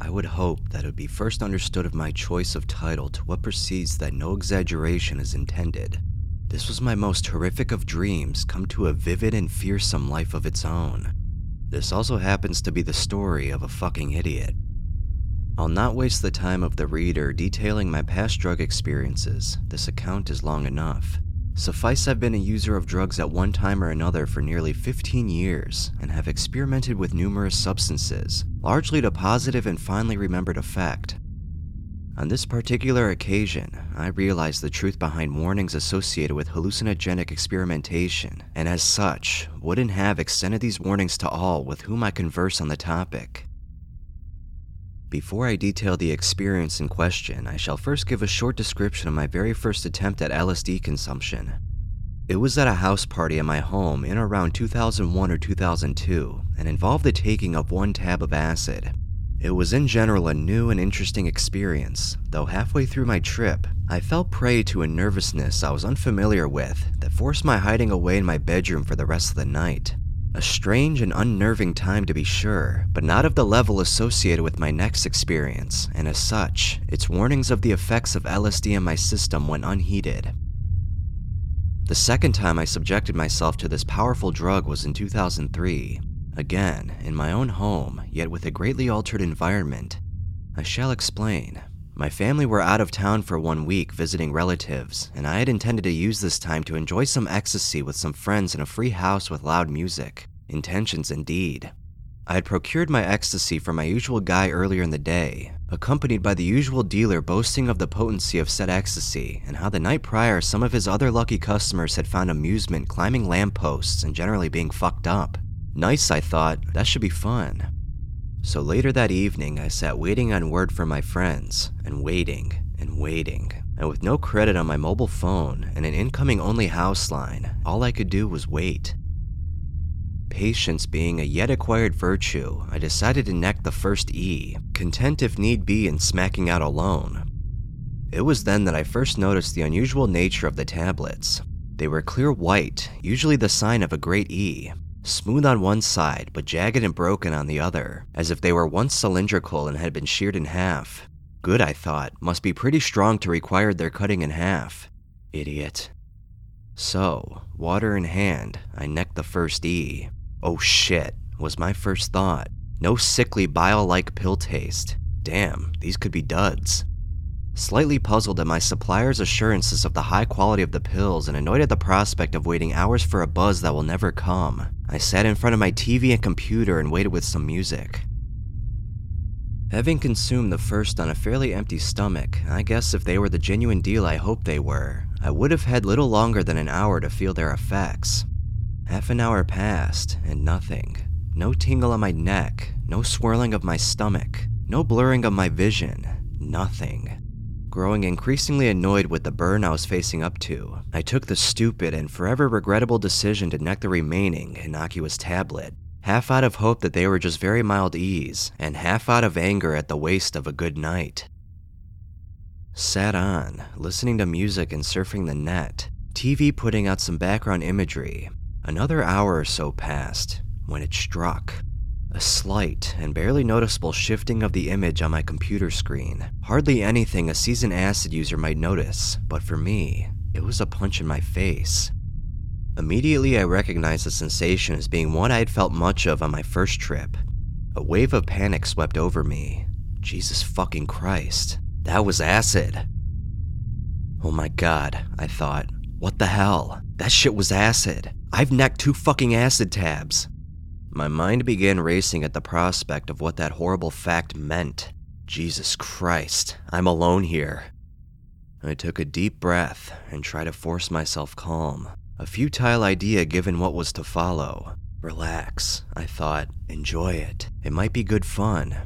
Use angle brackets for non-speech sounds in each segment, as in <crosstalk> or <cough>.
I would hope that it would be first understood of my choice of title to what precedes that no exaggeration is intended. This was my most horrific of dreams come to a vivid and fearsome life of its own. This also happens to be the story of a fucking idiot. I'll not waste the time of the reader detailing my past drug experiences, this account is long enough. Suffice I've been a user of drugs at one time or another for nearly 15 years and have experimented with numerous substances, largely to positive and fondly remembered effect. On this particular occasion, I realized the truth behind warnings associated with hallucinogenic experimentation, and as such, wouldn't have extended these warnings to all with whom I converse on the topic. Before I detail the experience in question, I shall first give a short description of my very first attempt at LSD consumption. It was at a house party at my home in around 2001 or 2002 and involved the taking of one tab of acid. It was in general a new and interesting experience, though halfway through my trip, I fell prey to a nervousness I was unfamiliar with that forced my hiding away in my bedroom for the rest of the night. A strange and unnerving time to be sure, but not of the level associated with my next experience, and as such, its warnings of the effects of LSD in my system went unheeded. The second time I subjected myself to this powerful drug was in 2003. Again, in my own home, yet with a greatly altered environment. I shall explain. My family were out of town for one week visiting relatives, and I had intended to use this time to enjoy some ecstasy with some friends in a free house with loud music. Intentions indeed. I had procured my ecstasy from my usual guy earlier in the day, accompanied by the usual dealer boasting of the potency of said ecstasy and how the night prior some of his other lucky customers had found amusement climbing lampposts and generally being fucked up. Nice, I thought, that should be fun. So later that evening, I sat waiting on word from my friends, and waiting, and waiting. And with no credit on my mobile phone and an incoming only house line, all I could do was wait. Patience being a yet acquired virtue, I decided to neck the first E, content if need be in smacking out alone. It was then that I first noticed the unusual nature of the tablets. They were clear white, usually the sign of a great E, smooth on one side but jagged and broken on the other, as if they were once cylindrical and had been sheared in half. Good, I thought, must be pretty strong to require their cutting in half. Idiot. So, water in hand, I necked the first E. Oh shit, was my first thought. No sickly bile like pill taste. Damn, these could be duds. Slightly puzzled at my supplier's assurances of the high quality of the pills and annoyed at the prospect of waiting hours for a buzz that will never come, I sat in front of my TV and computer and waited with some music. Having consumed the first on a fairly empty stomach, I guess if they were the genuine deal I hoped they were, I would have had little longer than an hour to feel their effects. Half an hour passed, and nothing. No tingle on my neck, no swirling of my stomach, no blurring of my vision, nothing. Growing increasingly annoyed with the burn I was facing up to, I took the stupid and forever regrettable decision to neck the remaining innocuous tablet, half out of hope that they were just very mild E's, and half out of anger at the waste of a good night. Sat on, listening to music and surfing the net, TV putting out some background imagery. Another hour or so passed when it struck. A slight and barely noticeable shifting of the image on my computer screen. Hardly anything a seasoned acid user might notice, but for me, it was a punch in my face. Immediately, I recognized the sensation as being one I had felt much of on my first trip. A wave of panic swept over me. Jesus fucking Christ. That was acid. Oh my god, I thought. What the hell? That shit was acid. I've necked two fucking acid tabs. My mind began racing at the prospect of what that horrible fact meant. Jesus Christ, I'm alone here. I took a deep breath and tried to force myself calm. A futile idea given what was to follow. Relax, I thought. Enjoy it. It might be good fun.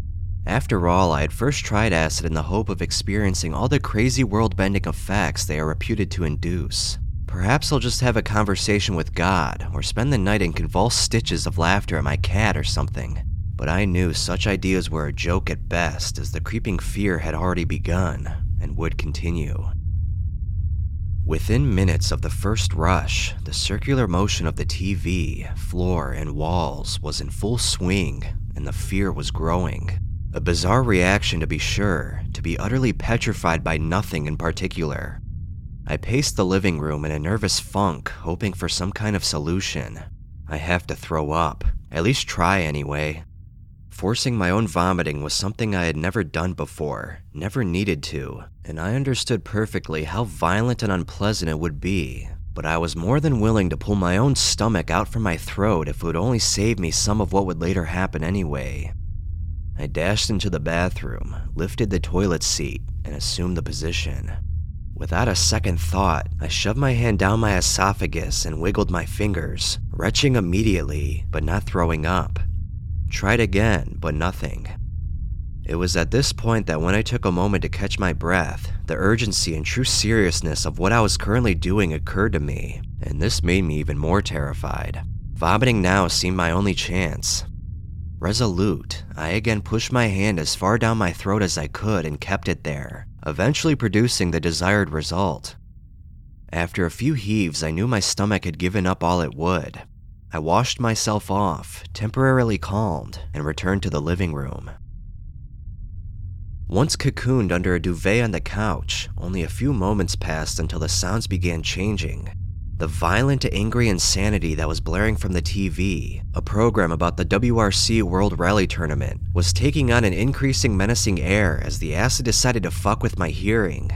After all, I had first tried acid in the hope of experiencing all the crazy world bending effects they are reputed to induce. Perhaps I'll just have a conversation with God, or spend the night in convulsed stitches of laughter at my cat or something. But I knew such ideas were a joke at best, as the creeping fear had already begun, and would continue. Within minutes of the first rush, the circular motion of the TV, floor, and walls was in full swing, and the fear was growing. A bizarre reaction to be sure, to be utterly petrified by nothing in particular. I paced the living room in a nervous funk, hoping for some kind of solution. I have to throw up, at least try anyway. Forcing my own vomiting was something I had never done before, never needed to, and I understood perfectly how violent and unpleasant it would be. But I was more than willing to pull my own stomach out from my throat if it would only save me some of what would later happen anyway. I dashed into the bathroom, lifted the toilet seat, and assumed the position. Without a second thought, I shoved my hand down my esophagus and wiggled my fingers, retching immediately, but not throwing up. Tried again, but nothing. It was at this point that when I took a moment to catch my breath, the urgency and true seriousness of what I was currently doing occurred to me, and this made me even more terrified. Vomiting now seemed my only chance, Resolute, I again pushed my hand as far down my throat as I could and kept it there, eventually producing the desired result. After a few heaves, I knew my stomach had given up all it would. I washed myself off, temporarily calmed, and returned to the living room. Once cocooned under a duvet on the couch, only a few moments passed until the sounds began changing, the violent, angry insanity that was blaring from the TV, a program about the WRC World Rally Tournament, was taking on an increasing menacing air as the acid decided to fuck with my hearing.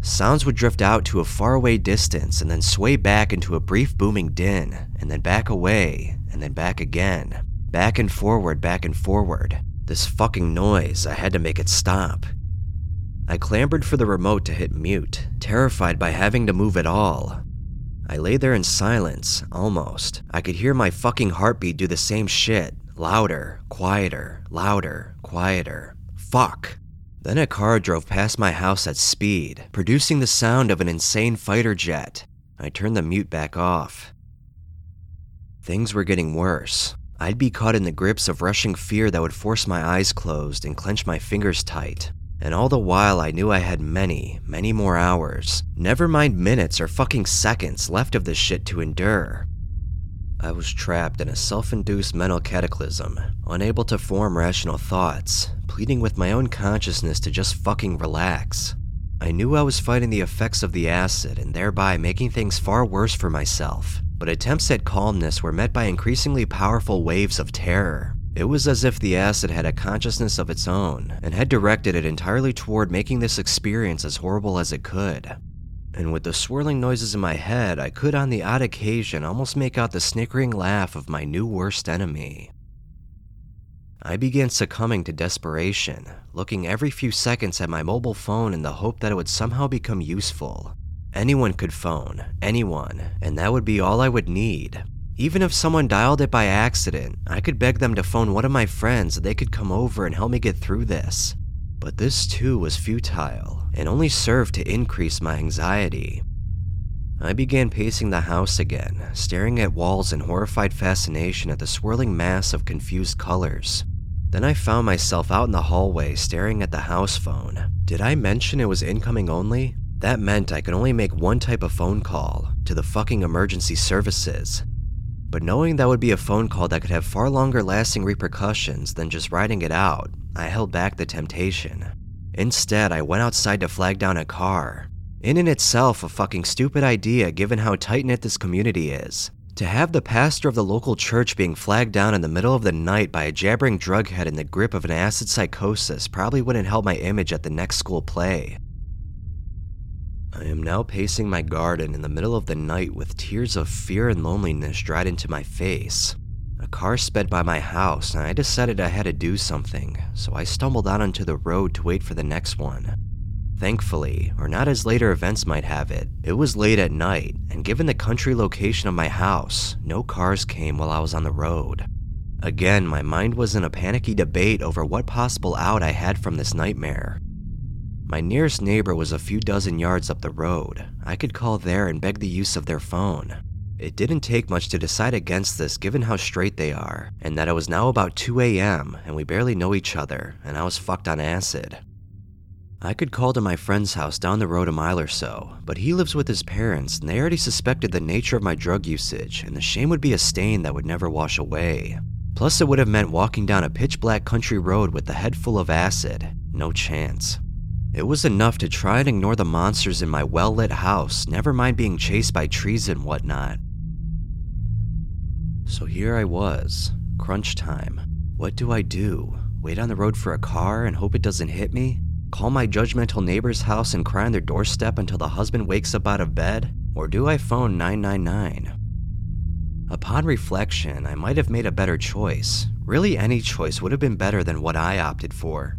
Sounds would drift out to a faraway distance and then sway back into a brief booming din, and then back away, and then back again. Back and forward, back and forward. This fucking noise, I had to make it stop. I clambered for the remote to hit mute, terrified by having to move at all, I lay there in silence, almost. I could hear my fucking heartbeat do the same shit louder, quieter, louder, quieter. Fuck. Then a car drove past my house at speed, producing the sound of an insane fighter jet. I turned the mute back off. Things were getting worse. I'd be caught in the grips of rushing fear that would force my eyes closed and clench my fingers tight. And all the while, I knew I had many, many more hours, never mind minutes or fucking seconds left of this shit to endure. I was trapped in a self induced mental cataclysm, unable to form rational thoughts, pleading with my own consciousness to just fucking relax. I knew I was fighting the effects of the acid and thereby making things far worse for myself, but attempts at calmness were met by increasingly powerful waves of terror. It was as if the acid had a consciousness of its own and had directed it entirely toward making this experience as horrible as it could. And with the swirling noises in my head, I could on the odd occasion almost make out the snickering laugh of my new worst enemy. I began succumbing to desperation, looking every few seconds at my mobile phone in the hope that it would somehow become useful. Anyone could phone, anyone, and that would be all I would need. Even if someone dialed it by accident, I could beg them to phone one of my friends so they could come over and help me get through this. But this too was futile and only served to increase my anxiety. I began pacing the house again, staring at walls in horrified fascination at the swirling mass of confused colors. Then I found myself out in the hallway staring at the house phone. Did I mention it was incoming only? That meant I could only make one type of phone call to the fucking emergency services. But knowing that would be a phone call that could have far longer lasting repercussions than just writing it out, I held back the temptation. Instead, I went outside to flag down a car. In and itself, a fucking stupid idea given how tight knit this community is. To have the pastor of the local church being flagged down in the middle of the night by a jabbering drughead in the grip of an acid psychosis probably wouldn't help my image at the next school play. I am now pacing my garden in the middle of the night with tears of fear and loneliness dried into my face. A car sped by my house, and I decided I had to do something, so I stumbled out onto the road to wait for the next one. Thankfully, or not as later events might have it, it was late at night, and given the country location of my house, no cars came while I was on the road. Again, my mind was in a panicky debate over what possible out I had from this nightmare. My nearest neighbor was a few dozen yards up the road. I could call there and beg the use of their phone. It didn't take much to decide against this given how straight they are, and that it was now about 2 a.m. and we barely know each other, and I was fucked on acid. I could call to my friend's house down the road a mile or so, but he lives with his parents and they already suspected the nature of my drug usage, and the shame would be a stain that would never wash away. Plus, it would have meant walking down a pitch black country road with a head full of acid. No chance. It was enough to try and ignore the monsters in my well lit house, never mind being chased by trees and whatnot. So here I was, crunch time. What do I do? Wait on the road for a car and hope it doesn't hit me? Call my judgmental neighbor's house and cry on their doorstep until the husband wakes up out of bed? Or do I phone 999? Upon reflection, I might have made a better choice. Really, any choice would have been better than what I opted for.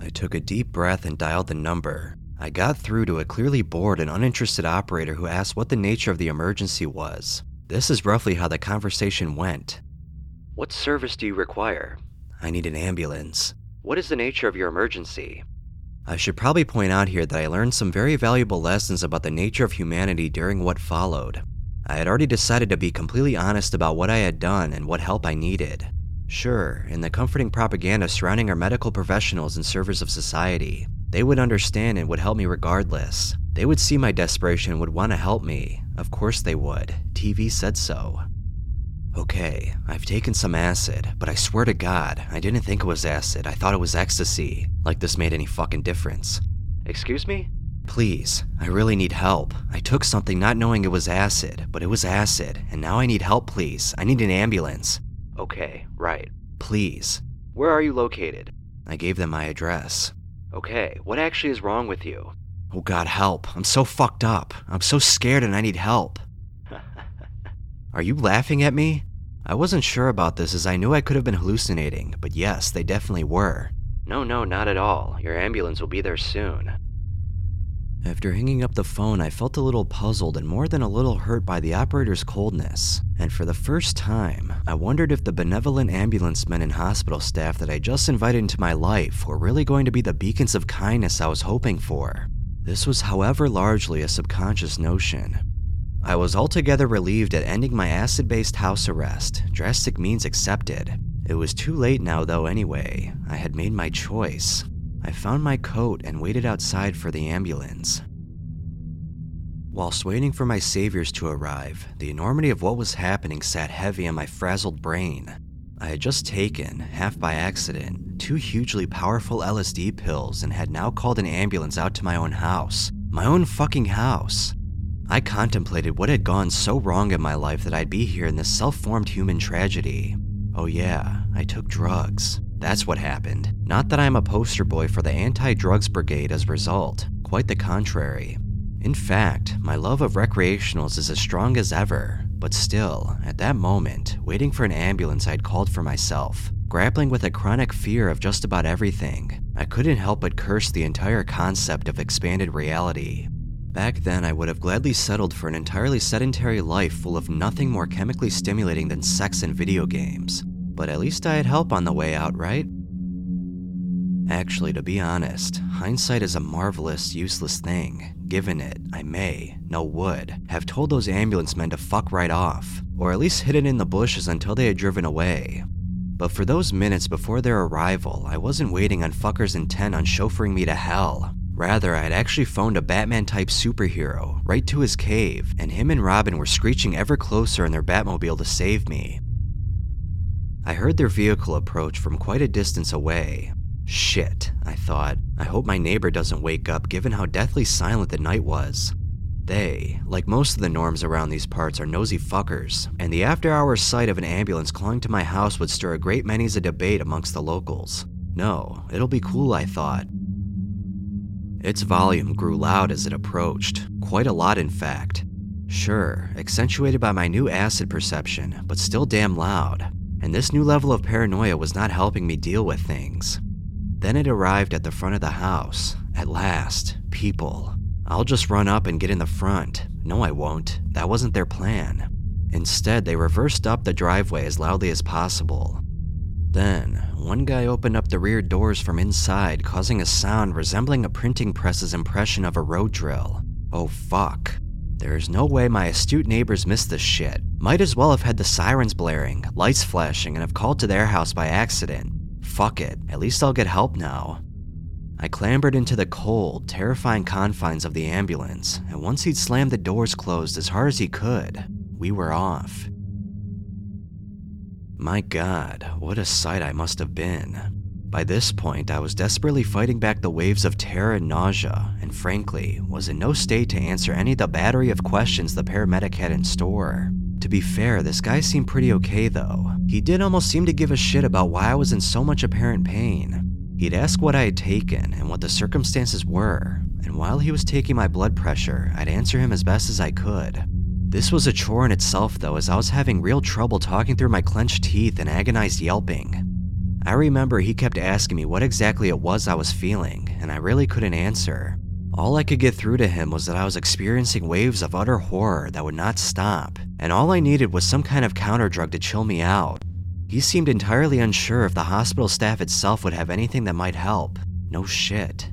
I took a deep breath and dialed the number. I got through to a clearly bored and uninterested operator who asked what the nature of the emergency was. This is roughly how the conversation went. What service do you require? I need an ambulance. What is the nature of your emergency? I should probably point out here that I learned some very valuable lessons about the nature of humanity during what followed. I had already decided to be completely honest about what I had done and what help I needed. Sure, in the comforting propaganda surrounding our medical professionals and servers of society, they would understand and would help me regardless. They would see my desperation and would want to help me. Of course they would. TV said so. Okay, I've taken some acid, but I swear to God, I didn't think it was acid. I thought it was ecstasy. Like this made any fucking difference. Excuse me? Please, I really need help. I took something not knowing it was acid, but it was acid, and now I need help, please. I need an ambulance. Okay, right. Please. Where are you located? I gave them my address. Okay, what actually is wrong with you? Oh god, help. I'm so fucked up. I'm so scared and I need help. <laughs> are you laughing at me? I wasn't sure about this as I knew I could have been hallucinating, but yes, they definitely were. No, no, not at all. Your ambulance will be there soon. After hanging up the phone, I felt a little puzzled and more than a little hurt by the operator's coldness. And for the first time, I wondered if the benevolent ambulance men and hospital staff that I just invited into my life were really going to be the beacons of kindness I was hoping for. This was, however, largely a subconscious notion. I was altogether relieved at ending my acid based house arrest, drastic means accepted. It was too late now, though, anyway. I had made my choice. I found my coat and waited outside for the ambulance. Whilst waiting for my saviors to arrive, the enormity of what was happening sat heavy on my frazzled brain. I had just taken, half by accident, two hugely powerful LSD pills and had now called an ambulance out to my own house. My own fucking house. I contemplated what had gone so wrong in my life that I'd be here in this self formed human tragedy. Oh, yeah, I took drugs. That's what happened. Not that I'm a poster boy for the anti drugs brigade as a result, quite the contrary. In fact, my love of recreationals is as strong as ever, but still, at that moment, waiting for an ambulance I'd called for myself, grappling with a chronic fear of just about everything, I couldn't help but curse the entire concept of expanded reality. Back then, I would have gladly settled for an entirely sedentary life full of nothing more chemically stimulating than sex and video games but at least I had help on the way out, right? Actually, to be honest, hindsight is a marvelous, useless thing. Given it, I may, no would, have told those ambulance men to fuck right off, or at least hidden in the bushes until they had driven away. But for those minutes before their arrival, I wasn't waiting on fuckers intent on chauffeuring me to hell. Rather, I had actually phoned a Batman type superhero right to his cave, and him and Robin were screeching ever closer in their Batmobile to save me. I heard their vehicle approach from quite a distance away. Shit, I thought. I hope my neighbor doesn't wake up given how deathly silent the night was. They, like most of the norms around these parts, are nosy fuckers, and the after hours sight of an ambulance clawing to my house would stir a great many's a debate amongst the locals. No, it'll be cool, I thought. Its volume grew loud as it approached, quite a lot, in fact. Sure, accentuated by my new acid perception, but still damn loud and this new level of paranoia was not helping me deal with things. Then it arrived at the front of the house. At last, people. I'll just run up and get in the front. No, I won't. That wasn't their plan. Instead, they reversed up the driveway as loudly as possible. Then, one guy opened up the rear doors from inside, causing a sound resembling a printing press's impression of a road drill. Oh fuck. There's no way my astute neighbors missed this shit. Might as well have had the sirens blaring, lights flashing, and have called to their house by accident. Fuck it, at least I'll get help now. I clambered into the cold, terrifying confines of the ambulance, and once he'd slammed the doors closed as hard as he could, we were off. My god, what a sight I must have been. By this point, I was desperately fighting back the waves of terror and nausea, and frankly, was in no state to answer any of the battery of questions the paramedic had in store. To be fair, this guy seemed pretty okay though. He did almost seem to give a shit about why I was in so much apparent pain. He'd ask what I had taken and what the circumstances were, and while he was taking my blood pressure, I'd answer him as best as I could. This was a chore in itself though, as I was having real trouble talking through my clenched teeth and agonized yelping. I remember he kept asking me what exactly it was I was feeling, and I really couldn't answer. All I could get through to him was that I was experiencing waves of utter horror that would not stop, and all I needed was some kind of counter drug to chill me out. He seemed entirely unsure if the hospital staff itself would have anything that might help. No shit.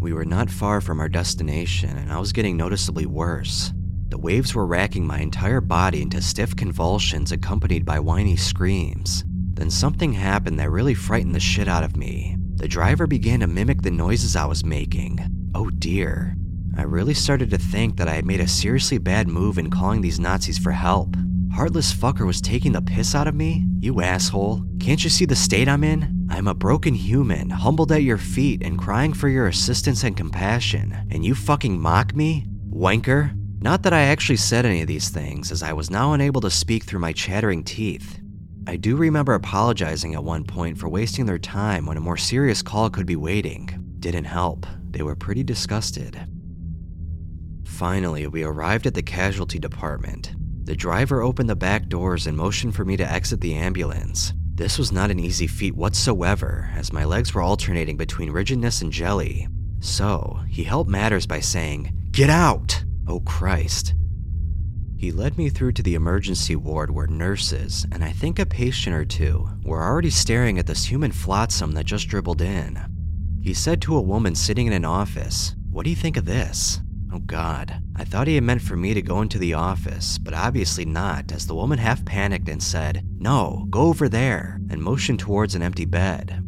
We were not far from our destination, and I was getting noticeably worse. The waves were racking my entire body into stiff convulsions accompanied by whiny screams. Then something happened that really frightened the shit out of me. The driver began to mimic the noises I was making. Oh dear. I really started to think that I had made a seriously bad move in calling these Nazis for help. Heartless fucker was taking the piss out of me? You asshole. Can't you see the state I'm in? I'm a broken human, humbled at your feet and crying for your assistance and compassion, and you fucking mock me? Wanker? Not that I actually said any of these things, as I was now unable to speak through my chattering teeth. I do remember apologizing at one point for wasting their time when a more serious call could be waiting. Didn't help. They were pretty disgusted. Finally, we arrived at the casualty department. The driver opened the back doors and motioned for me to exit the ambulance. This was not an easy feat whatsoever, as my legs were alternating between rigidness and jelly. So, he helped matters by saying, Get out! Oh Christ. He led me through to the emergency ward where nurses, and I think a patient or two, were already staring at this human flotsam that just dribbled in. He said to a woman sitting in an office, What do you think of this? Oh god. I thought he had meant for me to go into the office, but obviously not, as the woman half panicked and said, No, go over there, and motioned towards an empty bed.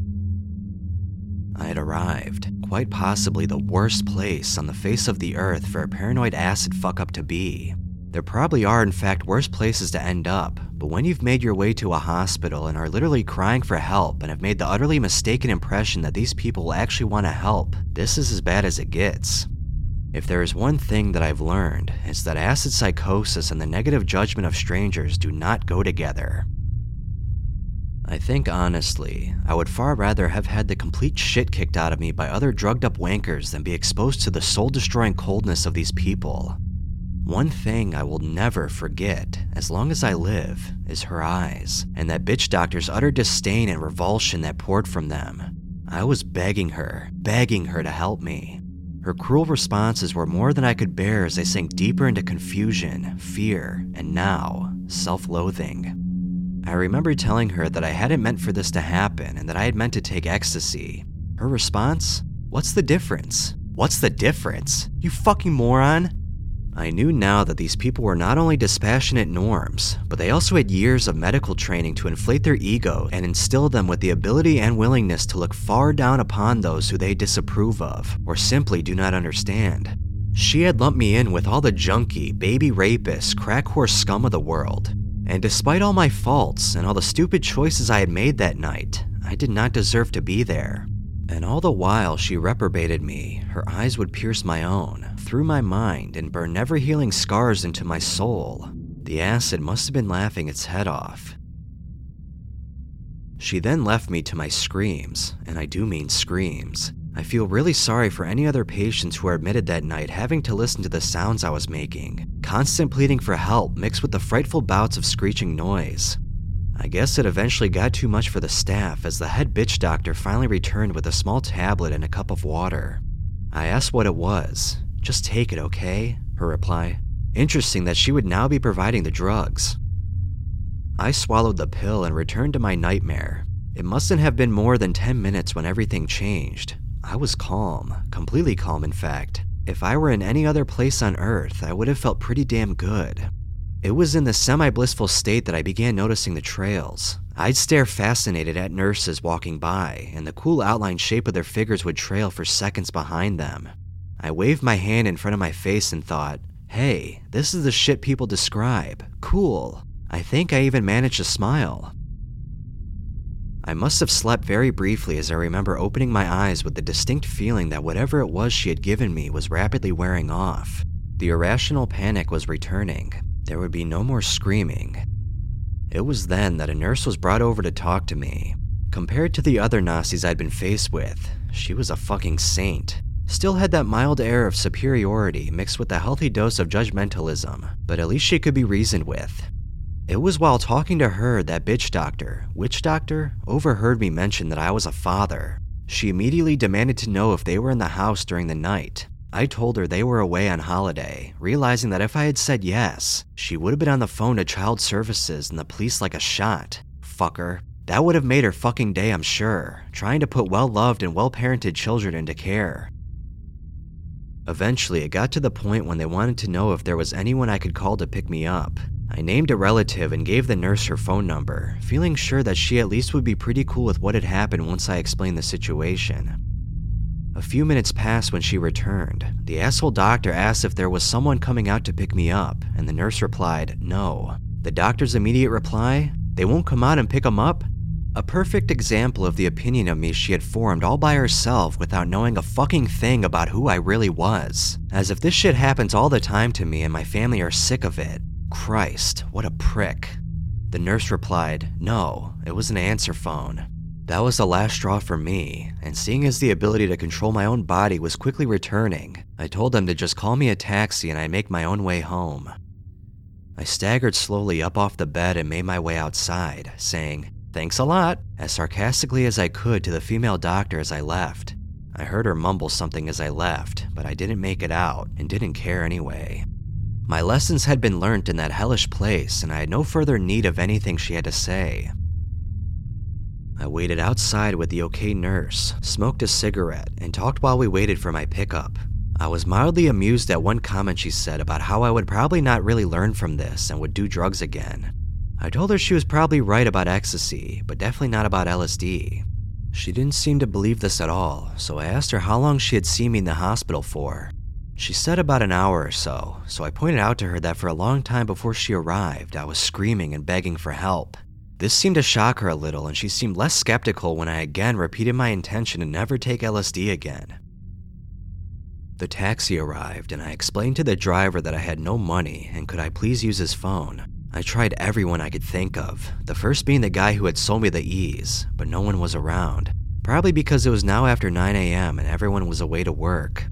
I had arrived, quite possibly the worst place on the face of the earth for a paranoid acid fuck up to be. There probably are, in fact, worse places to end up, but when you've made your way to a hospital and are literally crying for help and have made the utterly mistaken impression that these people actually want to help, this is as bad as it gets. If there is one thing that I've learned, it's that acid psychosis and the negative judgment of strangers do not go together. I think honestly, I would far rather have had the complete shit kicked out of me by other drugged up wankers than be exposed to the soul destroying coldness of these people. One thing I will never forget, as long as I live, is her eyes, and that bitch doctor's utter disdain and revulsion that poured from them. I was begging her, begging her to help me. Her cruel responses were more than I could bear as I sank deeper into confusion, fear, and now, self loathing. I remember telling her that I hadn't meant for this to happen and that I had meant to take ecstasy. Her response? What's the difference? What's the difference? You fucking moron! I knew now that these people were not only dispassionate norms, but they also had years of medical training to inflate their ego and instill them with the ability and willingness to look far down upon those who they disapprove of, or simply do not understand. She had lumped me in with all the junkie, baby rapist, crack horse scum of the world. And despite all my faults and all the stupid choices I had made that night, I did not deserve to be there. And all the while she reprobated me, her eyes would pierce my own, through my mind, and burn never healing scars into my soul. The acid must have been laughing its head off. She then left me to my screams, and I do mean screams. I feel really sorry for any other patients who were admitted that night having to listen to the sounds I was making, constant pleading for help mixed with the frightful bouts of screeching noise. I guess it eventually got too much for the staff as the head bitch doctor finally returned with a small tablet and a cup of water. I asked what it was. Just take it, okay? Her reply. Interesting that she would now be providing the drugs. I swallowed the pill and returned to my nightmare. It mustn't have been more than 10 minutes when everything changed. I was calm, completely calm, in fact. If I were in any other place on Earth, I would have felt pretty damn good. It was in the semi blissful state that I began noticing the trails. I'd stare fascinated at nurses walking by, and the cool outline shape of their figures would trail for seconds behind them. I waved my hand in front of my face and thought, hey, this is the shit people describe. Cool. I think I even managed to smile. I must have slept very briefly as I remember opening my eyes with the distinct feeling that whatever it was she had given me was rapidly wearing off. The irrational panic was returning. There would be no more screaming. It was then that a nurse was brought over to talk to me. Compared to the other Nazis I'd been faced with, she was a fucking saint. Still had that mild air of superiority mixed with a healthy dose of judgmentalism, but at least she could be reasoned with. It was while talking to her that bitch doctor, witch doctor, overheard me mention that I was a father. She immediately demanded to know if they were in the house during the night. I told her they were away on holiday, realizing that if I had said yes, she would have been on the phone to child services and the police like a shot. Fucker. That would have made her fucking day, I'm sure, trying to put well loved and well parented children into care. Eventually, it got to the point when they wanted to know if there was anyone I could call to pick me up. I named a relative and gave the nurse her phone number, feeling sure that she at least would be pretty cool with what had happened once I explained the situation. A few minutes passed when she returned. The asshole doctor asked if there was someone coming out to pick me up, and the nurse replied, no. The doctor's immediate reply, they won't come out and pick him up? A perfect example of the opinion of me she had formed all by herself without knowing a fucking thing about who I really was. As if this shit happens all the time to me and my family are sick of it. Christ, what a prick. The nurse replied, No, it was an answer phone. That was the last straw for me, and seeing as the ability to control my own body was quickly returning, I told them to just call me a taxi and I'd make my own way home. I staggered slowly up off the bed and made my way outside, saying, Thanks a lot, as sarcastically as I could to the female doctor as I left. I heard her mumble something as I left, but I didn't make it out and didn't care anyway. My lessons had been learnt in that hellish place, and I had no further need of anything she had to say. I waited outside with the okay nurse, smoked a cigarette, and talked while we waited for my pickup. I was mildly amused at one comment she said about how I would probably not really learn from this and would do drugs again. I told her she was probably right about ecstasy, but definitely not about LSD. She didn't seem to believe this at all, so I asked her how long she had seen me in the hospital for. She said about an hour or so, so I pointed out to her that for a long time before she arrived, I was screaming and begging for help. This seemed to shock her a little, and she seemed less skeptical when I again repeated my intention to never take LSD again. The taxi arrived, and I explained to the driver that I had no money and could I please use his phone. I tried everyone I could think of, the first being the guy who had sold me the E's, but no one was around. Probably because it was now after 9 a.m. and everyone was away to work.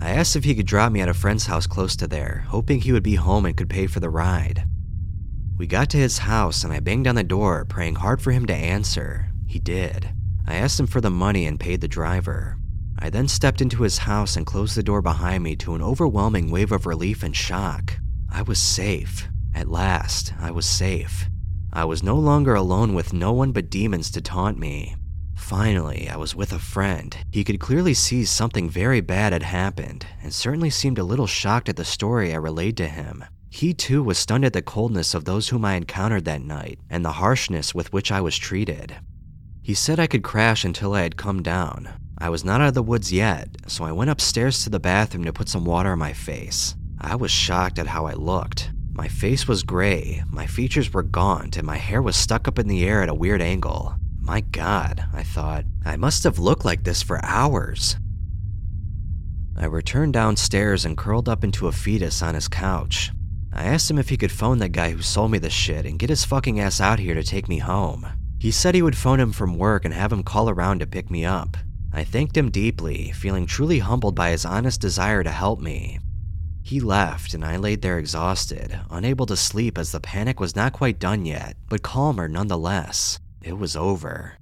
I asked if he could drop me at a friend's house close to there, hoping he would be home and could pay for the ride. We got to his house and I banged on the door, praying hard for him to answer. He did. I asked him for the money and paid the driver. I then stepped into his house and closed the door behind me to an overwhelming wave of relief and shock. I was safe. At last, I was safe. I was no longer alone with no one but demons to taunt me. Finally, I was with a friend. He could clearly see something very bad had happened, and certainly seemed a little shocked at the story I relayed to him. He too was stunned at the coldness of those whom I encountered that night, and the harshness with which I was treated. He said I could crash until I had come down. I was not out of the woods yet, so I went upstairs to the bathroom to put some water on my face. I was shocked at how I looked. My face was gray, my features were gaunt, and my hair was stuck up in the air at a weird angle. My god, I thought, I must have looked like this for hours. I returned downstairs and curled up into a fetus on his couch. I asked him if he could phone that guy who sold me the shit and get his fucking ass out here to take me home. He said he would phone him from work and have him call around to pick me up. I thanked him deeply, feeling truly humbled by his honest desire to help me. He left, and I laid there exhausted, unable to sleep as the panic was not quite done yet, but calmer nonetheless. It was over.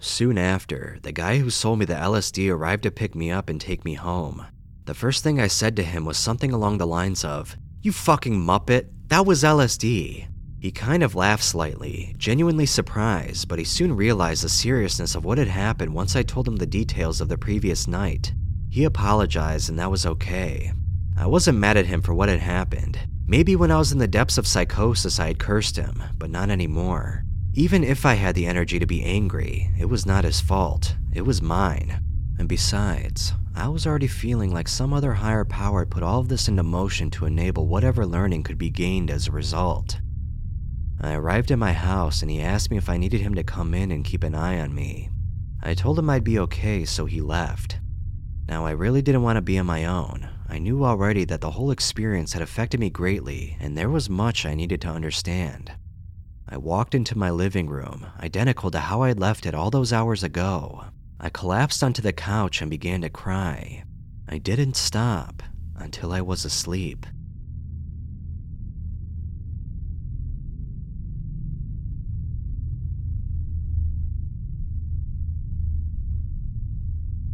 Soon after, the guy who sold me the LSD arrived to pick me up and take me home. The first thing I said to him was something along the lines of, You fucking muppet, that was LSD. He kind of laughed slightly, genuinely surprised, but he soon realized the seriousness of what had happened once I told him the details of the previous night. He apologized, and that was okay. I wasn't mad at him for what had happened. Maybe when I was in the depths of psychosis, I had cursed him, but not anymore. Even if I had the energy to be angry, it was not his fault, it was mine. And besides, I was already feeling like some other higher power had put all of this into motion to enable whatever learning could be gained as a result. I arrived at my house and he asked me if I needed him to come in and keep an eye on me. I told him I'd be okay, so he left. Now, I really didn't want to be on my own. I knew already that the whole experience had affected me greatly, and there was much I needed to understand. I walked into my living room, identical to how I would left it all those hours ago. I collapsed onto the couch and began to cry. I didn't stop until I was asleep.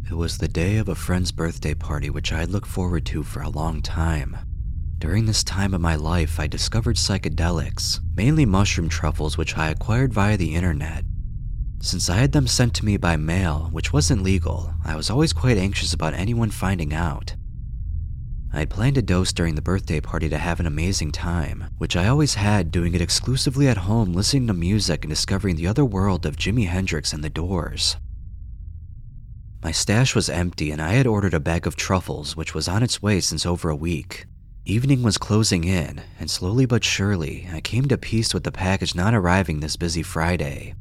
It was the day of a friend's birthday party, which I had looked forward to for a long time. During this time of my life, I discovered psychedelics, mainly mushroom truffles, which I acquired via the internet. Since I had them sent to me by mail, which wasn't legal, I was always quite anxious about anyone finding out. I had planned a dose during the birthday party to have an amazing time, which I always had doing it exclusively at home, listening to music and discovering the other world of Jimi Hendrix and the Doors. My stash was empty, and I had ordered a bag of truffles, which was on its way since over a week. Evening was closing in, and slowly but surely, I came to peace with the package not arriving this busy Friday.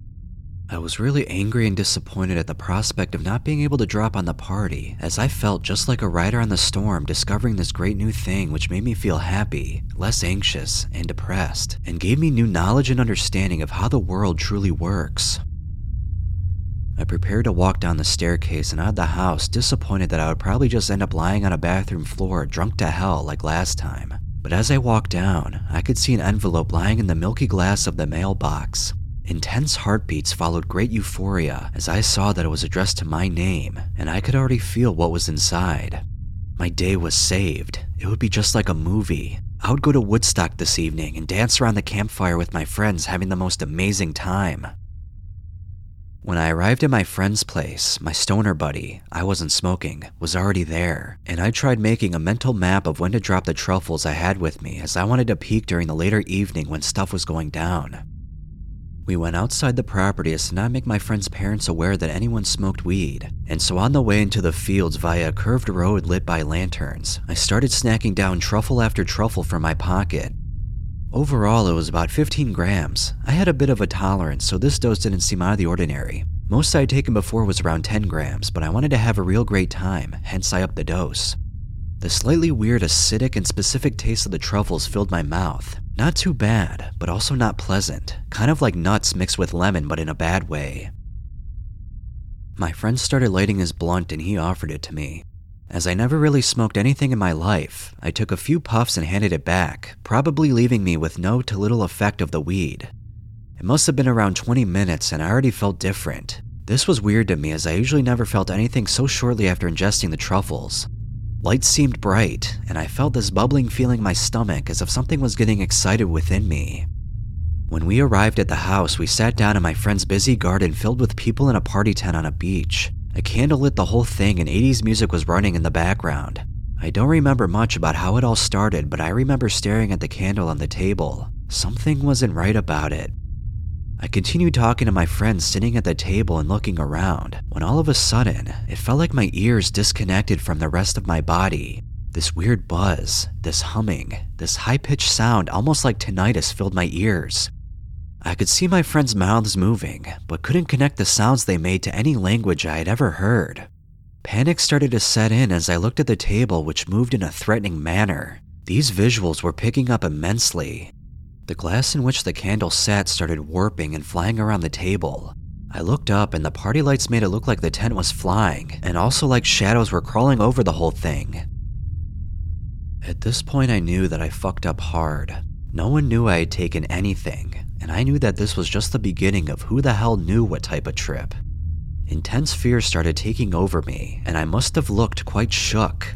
I was really angry and disappointed at the prospect of not being able to drop on the party, as I felt just like a rider on the storm discovering this great new thing which made me feel happy, less anxious, and depressed, and gave me new knowledge and understanding of how the world truly works. I prepared to walk down the staircase and out of the house, disappointed that I would probably just end up lying on a bathroom floor, drunk to hell like last time. But as I walked down, I could see an envelope lying in the milky glass of the mailbox. Intense heartbeats followed great euphoria as I saw that it was addressed to my name, and I could already feel what was inside. My day was saved. It would be just like a movie. I would go to Woodstock this evening and dance around the campfire with my friends, having the most amazing time. When I arrived at my friend's place, my stoner buddy, I wasn't smoking, was already there, and I tried making a mental map of when to drop the truffles I had with me as I wanted to peak during the later evening when stuff was going down. We went outside the property as to not make my friend's parents aware that anyone smoked weed, and so on the way into the fields via a curved road lit by lanterns, I started snacking down truffle after truffle from my pocket Overall, it was about 15 grams. I had a bit of a tolerance, so this dose didn't seem out of the ordinary. Most I had taken before was around 10 grams, but I wanted to have a real great time, hence I upped the dose. The slightly weird acidic and specific taste of the truffles filled my mouth. Not too bad, but also not pleasant. Kind of like nuts mixed with lemon, but in a bad way. My friend started lighting his blunt and he offered it to me. As I never really smoked anything in my life, I took a few puffs and handed it back, probably leaving me with no to little effect of the weed. It must have been around 20 minutes and I already felt different. This was weird to me as I usually never felt anything so shortly after ingesting the truffles. Lights seemed bright, and I felt this bubbling feeling in my stomach as if something was getting excited within me. When we arrived at the house, we sat down in my friend's busy garden filled with people in a party tent on a beach. A candle lit the whole thing and 80s music was running in the background. I don't remember much about how it all started, but I remember staring at the candle on the table. Something wasn't right about it. I continued talking to my friends sitting at the table and looking around, when all of a sudden, it felt like my ears disconnected from the rest of my body. This weird buzz, this humming, this high pitched sound, almost like tinnitus, filled my ears. I could see my friends' mouths moving, but couldn't connect the sounds they made to any language I had ever heard. Panic started to set in as I looked at the table, which moved in a threatening manner. These visuals were picking up immensely. The glass in which the candle sat started warping and flying around the table. I looked up, and the party lights made it look like the tent was flying, and also like shadows were crawling over the whole thing. At this point, I knew that I fucked up hard. No one knew I had taken anything, and I knew that this was just the beginning of who the hell knew what type of trip. Intense fear started taking over me, and I must have looked quite shook.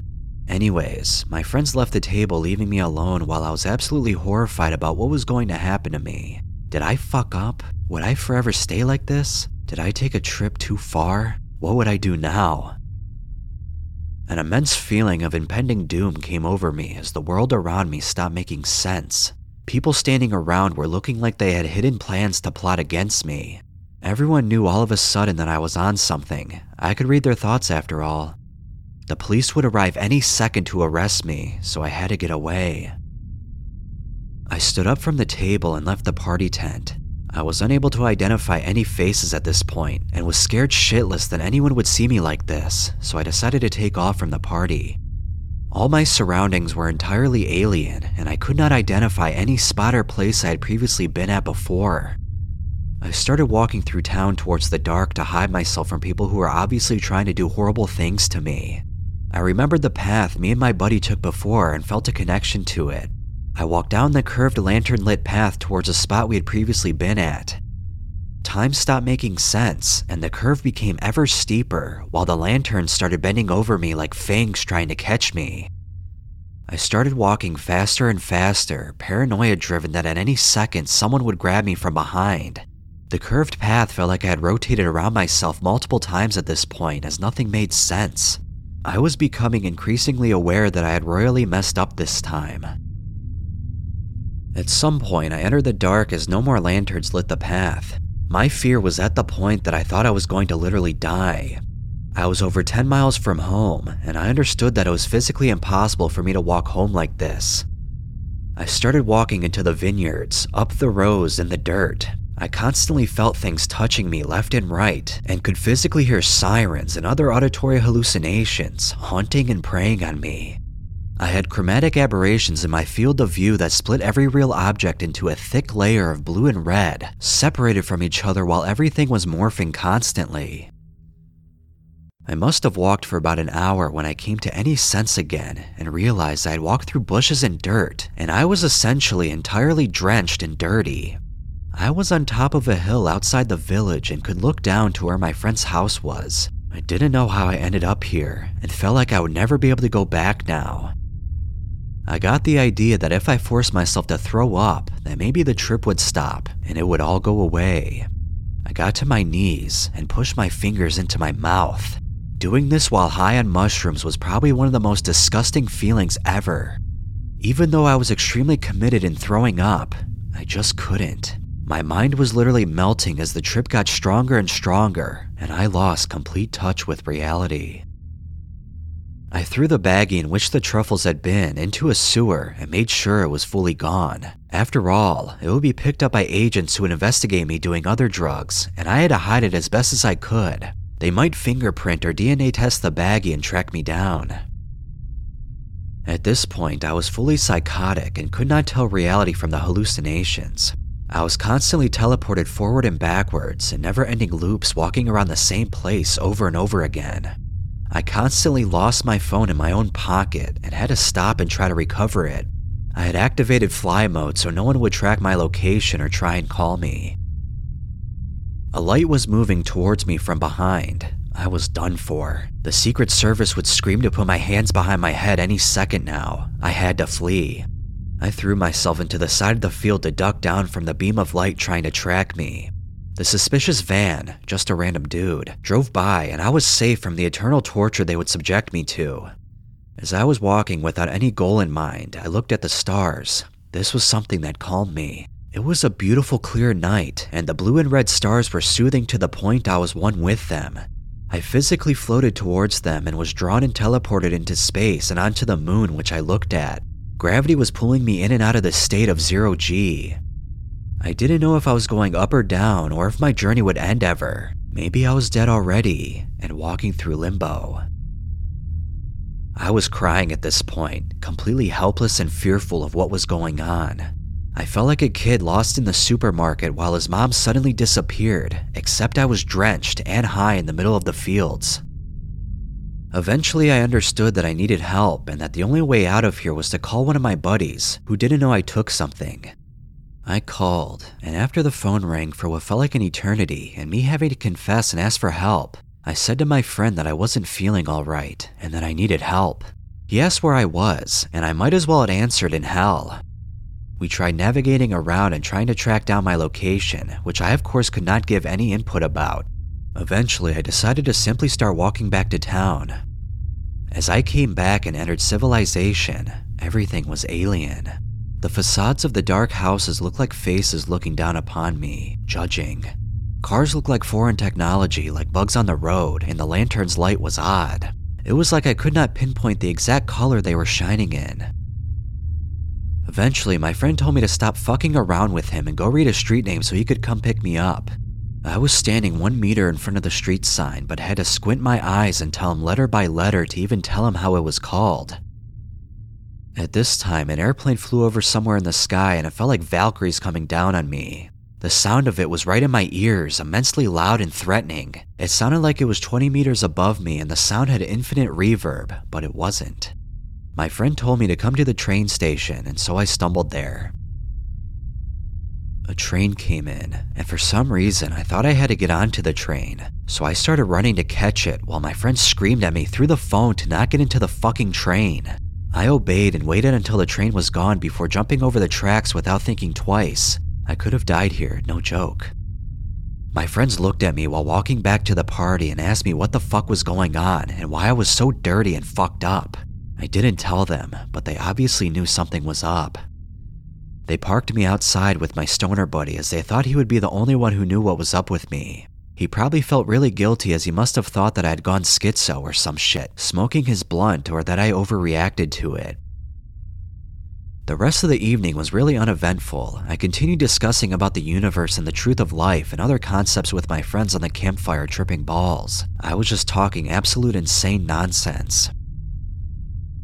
Anyways, my friends left the table, leaving me alone while I was absolutely horrified about what was going to happen to me. Did I fuck up? Would I forever stay like this? Did I take a trip too far? What would I do now? An immense feeling of impending doom came over me as the world around me stopped making sense. People standing around were looking like they had hidden plans to plot against me. Everyone knew all of a sudden that I was on something. I could read their thoughts after all. The police would arrive any second to arrest me, so I had to get away. I stood up from the table and left the party tent. I was unable to identify any faces at this point and was scared shitless that anyone would see me like this, so I decided to take off from the party. All my surroundings were entirely alien, and I could not identify any spot or place I had previously been at before. I started walking through town towards the dark to hide myself from people who were obviously trying to do horrible things to me. I remembered the path me and my buddy took before and felt a connection to it. I walked down the curved lantern lit path towards a spot we had previously been at. Time stopped making sense, and the curve became ever steeper while the lantern started bending over me like fangs trying to catch me. I started walking faster and faster, paranoia driven that at any second someone would grab me from behind. The curved path felt like I had rotated around myself multiple times at this point as nothing made sense. I was becoming increasingly aware that I had royally messed up this time. At some point, I entered the dark as no more lanterns lit the path. My fear was at the point that I thought I was going to literally die. I was over 10 miles from home, and I understood that it was physically impossible for me to walk home like this. I started walking into the vineyards, up the rows in the dirt. I constantly felt things touching me left and right, and could physically hear sirens and other auditory hallucinations haunting and preying on me. I had chromatic aberrations in my field of view that split every real object into a thick layer of blue and red, separated from each other while everything was morphing constantly. I must have walked for about an hour when I came to any sense again and realized I had walked through bushes and dirt, and I was essentially entirely drenched and dirty. I was on top of a hill outside the village and could look down to where my friend's house was. I didn't know how I ended up here and felt like I would never be able to go back now. I got the idea that if I forced myself to throw up, that maybe the trip would stop and it would all go away. I got to my knees and pushed my fingers into my mouth. Doing this while high on mushrooms was probably one of the most disgusting feelings ever. Even though I was extremely committed in throwing up, I just couldn't. My mind was literally melting as the trip got stronger and stronger, and I lost complete touch with reality. I threw the baggie in which the truffles had been into a sewer and made sure it was fully gone. After all, it would be picked up by agents who would investigate me doing other drugs, and I had to hide it as best as I could. They might fingerprint or DNA test the baggie and track me down. At this point, I was fully psychotic and could not tell reality from the hallucinations. I was constantly teleported forward and backwards in never ending loops, walking around the same place over and over again. I constantly lost my phone in my own pocket and had to stop and try to recover it. I had activated fly mode so no one would track my location or try and call me. A light was moving towards me from behind. I was done for. The Secret Service would scream to put my hands behind my head any second now. I had to flee. I threw myself into the side of the field to duck down from the beam of light trying to track me. The suspicious van, just a random dude, drove by and I was safe from the eternal torture they would subject me to. As I was walking without any goal in mind, I looked at the stars. This was something that calmed me. It was a beautiful clear night, and the blue and red stars were soothing to the point I was one with them. I physically floated towards them and was drawn and teleported into space and onto the moon, which I looked at. Gravity was pulling me in and out of the state of zero G. I didn't know if I was going up or down or if my journey would end ever. Maybe I was dead already and walking through limbo. I was crying at this point, completely helpless and fearful of what was going on. I felt like a kid lost in the supermarket while his mom suddenly disappeared, except I was drenched and high in the middle of the fields. Eventually, I understood that I needed help and that the only way out of here was to call one of my buddies who didn't know I took something. I called, and after the phone rang for what felt like an eternity and me having to confess and ask for help, I said to my friend that I wasn't feeling alright and that I needed help. He asked where I was, and I might as well have answered in hell. We tried navigating around and trying to track down my location, which I of course could not give any input about. Eventually, I decided to simply start walking back to town. As I came back and entered civilization, everything was alien. The facades of the dark houses looked like faces looking down upon me, judging. Cars looked like foreign technology, like bugs on the road, and the lantern's light was odd. It was like I could not pinpoint the exact color they were shining in. Eventually, my friend told me to stop fucking around with him and go read a street name so he could come pick me up. I was standing one meter in front of the street sign, but had to squint my eyes and tell him letter by letter to even tell him how it was called. At this time, an airplane flew over somewhere in the sky and it felt like Valkyries coming down on me. The sound of it was right in my ears, immensely loud and threatening. It sounded like it was 20 meters above me and the sound had infinite reverb, but it wasn't. My friend told me to come to the train station, and so I stumbled there. A train came in, and for some reason I thought I had to get onto the train, so I started running to catch it while my friend screamed at me through the phone to not get into the fucking train. I obeyed and waited until the train was gone before jumping over the tracks without thinking twice. I could have died here, no joke. My friends looked at me while walking back to the party and asked me what the fuck was going on and why I was so dirty and fucked up. I didn't tell them, but they obviously knew something was up. They parked me outside with my stoner buddy as they thought he would be the only one who knew what was up with me. He probably felt really guilty as he must have thought that I had gone schizo or some shit, smoking his blunt, or that I overreacted to it. The rest of the evening was really uneventful. I continued discussing about the universe and the truth of life and other concepts with my friends on the campfire tripping balls. I was just talking absolute insane nonsense.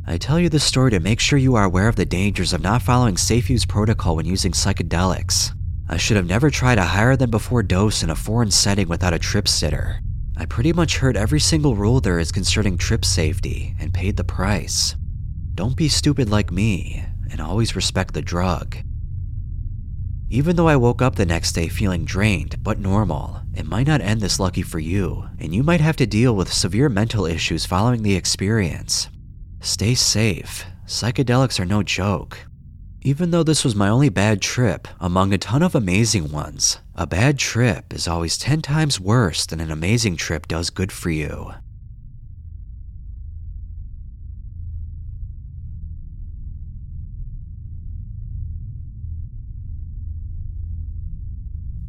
I tell you this story to make sure you are aware of the dangers of not following safe use protocol when using psychedelics. I should have never tried a higher than before dose in a foreign setting without a trip sitter. I pretty much heard every single rule there is concerning trip safety and paid the price. Don't be stupid like me and always respect the drug. Even though I woke up the next day feeling drained but normal, it might not end this lucky for you, and you might have to deal with severe mental issues following the experience. Stay safe. Psychedelics are no joke. Even though this was my only bad trip among a ton of amazing ones, a bad trip is always 10 times worse than an amazing trip does good for you.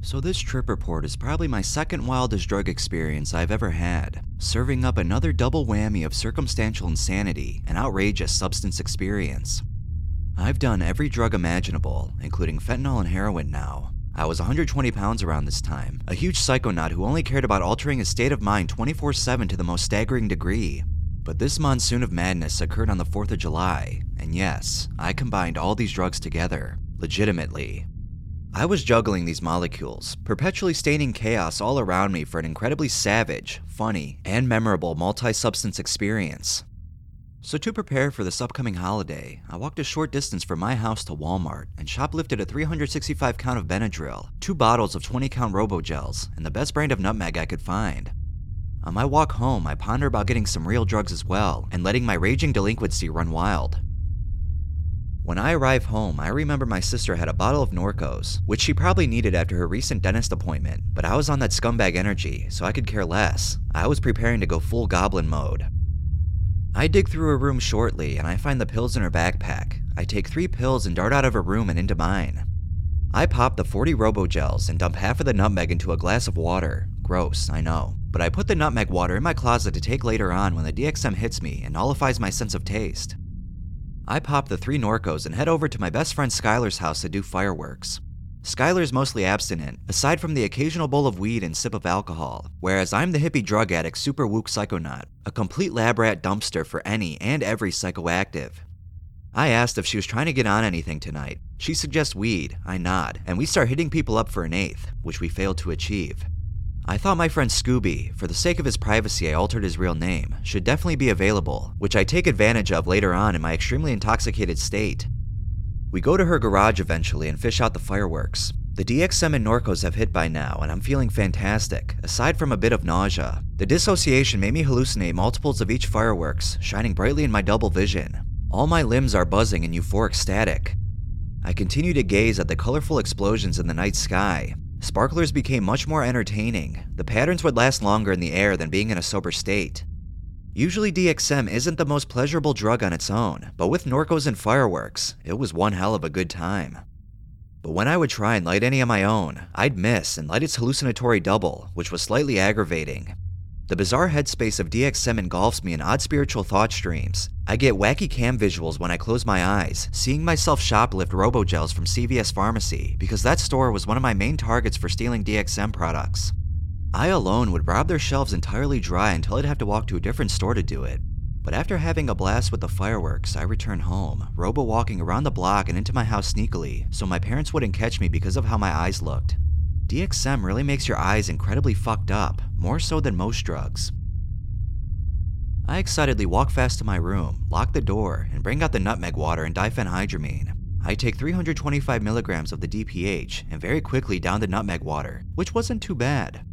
So, this trip report is probably my second wildest drug experience I've ever had, serving up another double whammy of circumstantial insanity and outrageous substance experience. I've done every drug imaginable, including fentanyl and heroin now. I was 120 pounds around this time, a huge psychonaut who only cared about altering his state of mind 24 7 to the most staggering degree. But this monsoon of madness occurred on the 4th of July, and yes, I combined all these drugs together, legitimately, I was juggling these molecules, perpetually staining chaos all around me for an incredibly savage, funny, and memorable multi substance experience. So, to prepare for this upcoming holiday, I walked a short distance from my house to Walmart and shoplifted a 365 count of Benadryl, two bottles of 20 count Robogels, and the best brand of nutmeg I could find. On my walk home, I ponder about getting some real drugs as well and letting my raging delinquency run wild. When I arrive home, I remember my sister had a bottle of Norcos, which she probably needed after her recent dentist appointment, but I was on that scumbag energy, so I could care less. I was preparing to go full goblin mode. I dig through her room shortly and I find the pills in her backpack. I take three pills and dart out of her room and into mine. I pop the 40 Robogels and dump half of the nutmeg into a glass of water. Gross, I know. But I put the nutmeg water in my closet to take later on when the DXM hits me and nullifies my sense of taste. I pop the three Norcos and head over to my best friend Skylar's house to do fireworks. Skylar's mostly abstinent, aside from the occasional bowl of weed and sip of alcohol, whereas I'm the hippie drug addict super wook psychonaut, a complete lab rat dumpster for any and every psychoactive. I asked if she was trying to get on anything tonight. She suggests weed, I nod, and we start hitting people up for an eighth, which we fail to achieve. I thought my friend Scooby, for the sake of his privacy, I altered his real name, should definitely be available, which I take advantage of later on in my extremely intoxicated state. We go to her garage eventually and fish out the fireworks. The DXM and Norcos have hit by now, and I'm feeling fantastic, aside from a bit of nausea. The dissociation made me hallucinate multiples of each fireworks, shining brightly in my double vision. All my limbs are buzzing in euphoric static. I continue to gaze at the colorful explosions in the night sky, Sparklers became much more entertaining. The patterns would last longer in the air than being in a sober state. Usually DXM isn't the most pleasurable drug on its own, but with Norcos and fireworks, it was one hell of a good time. But when I would try and light any on my own, I'd miss and light its hallucinatory double, which was slightly aggravating. The bizarre headspace of DXM engulfs me in odd spiritual thought streams. I get wacky cam visuals when I close my eyes, seeing myself shoplift RoboGels from CVS Pharmacy because that store was one of my main targets for stealing DXM products. I alone would rob their shelves entirely dry until I'd have to walk to a different store to do it. But after having a blast with the fireworks, I return home, robo walking around the block and into my house sneakily, so my parents wouldn't catch me because of how my eyes looked. DXM really makes your eyes incredibly fucked up, more so than most drugs. I excitedly walk fast to my room, lock the door, and bring out the nutmeg water and diphenhydramine. I take 325 milligrams of the DPH and very quickly down the nutmeg water, which wasn't too bad.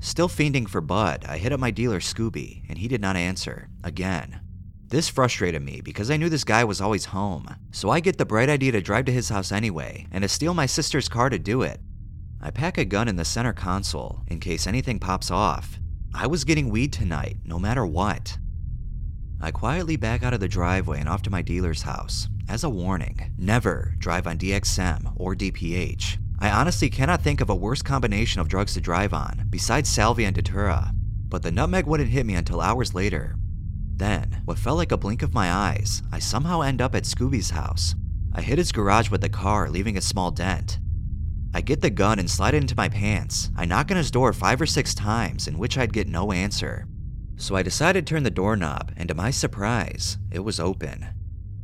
Still fiending for Bud, I hit up my dealer Scooby, and he did not answer, again. This frustrated me because I knew this guy was always home, so I get the bright idea to drive to his house anyway and to steal my sister's car to do it. I pack a gun in the center console in case anything pops off. I was getting weed tonight, no matter what. I quietly back out of the driveway and off to my dealer's house. As a warning, never drive on DXM or DPH. I honestly cannot think of a worse combination of drugs to drive on, besides salvia and datura, but the nutmeg wouldn't hit me until hours later. Then, what felt like a blink of my eyes, I somehow end up at Scooby's house. I hit his garage with the car, leaving a small dent. I get the gun and slide it into my pants. I knock on his door five or six times, in which I'd get no answer. So I decided to turn the doorknob, and to my surprise, it was open.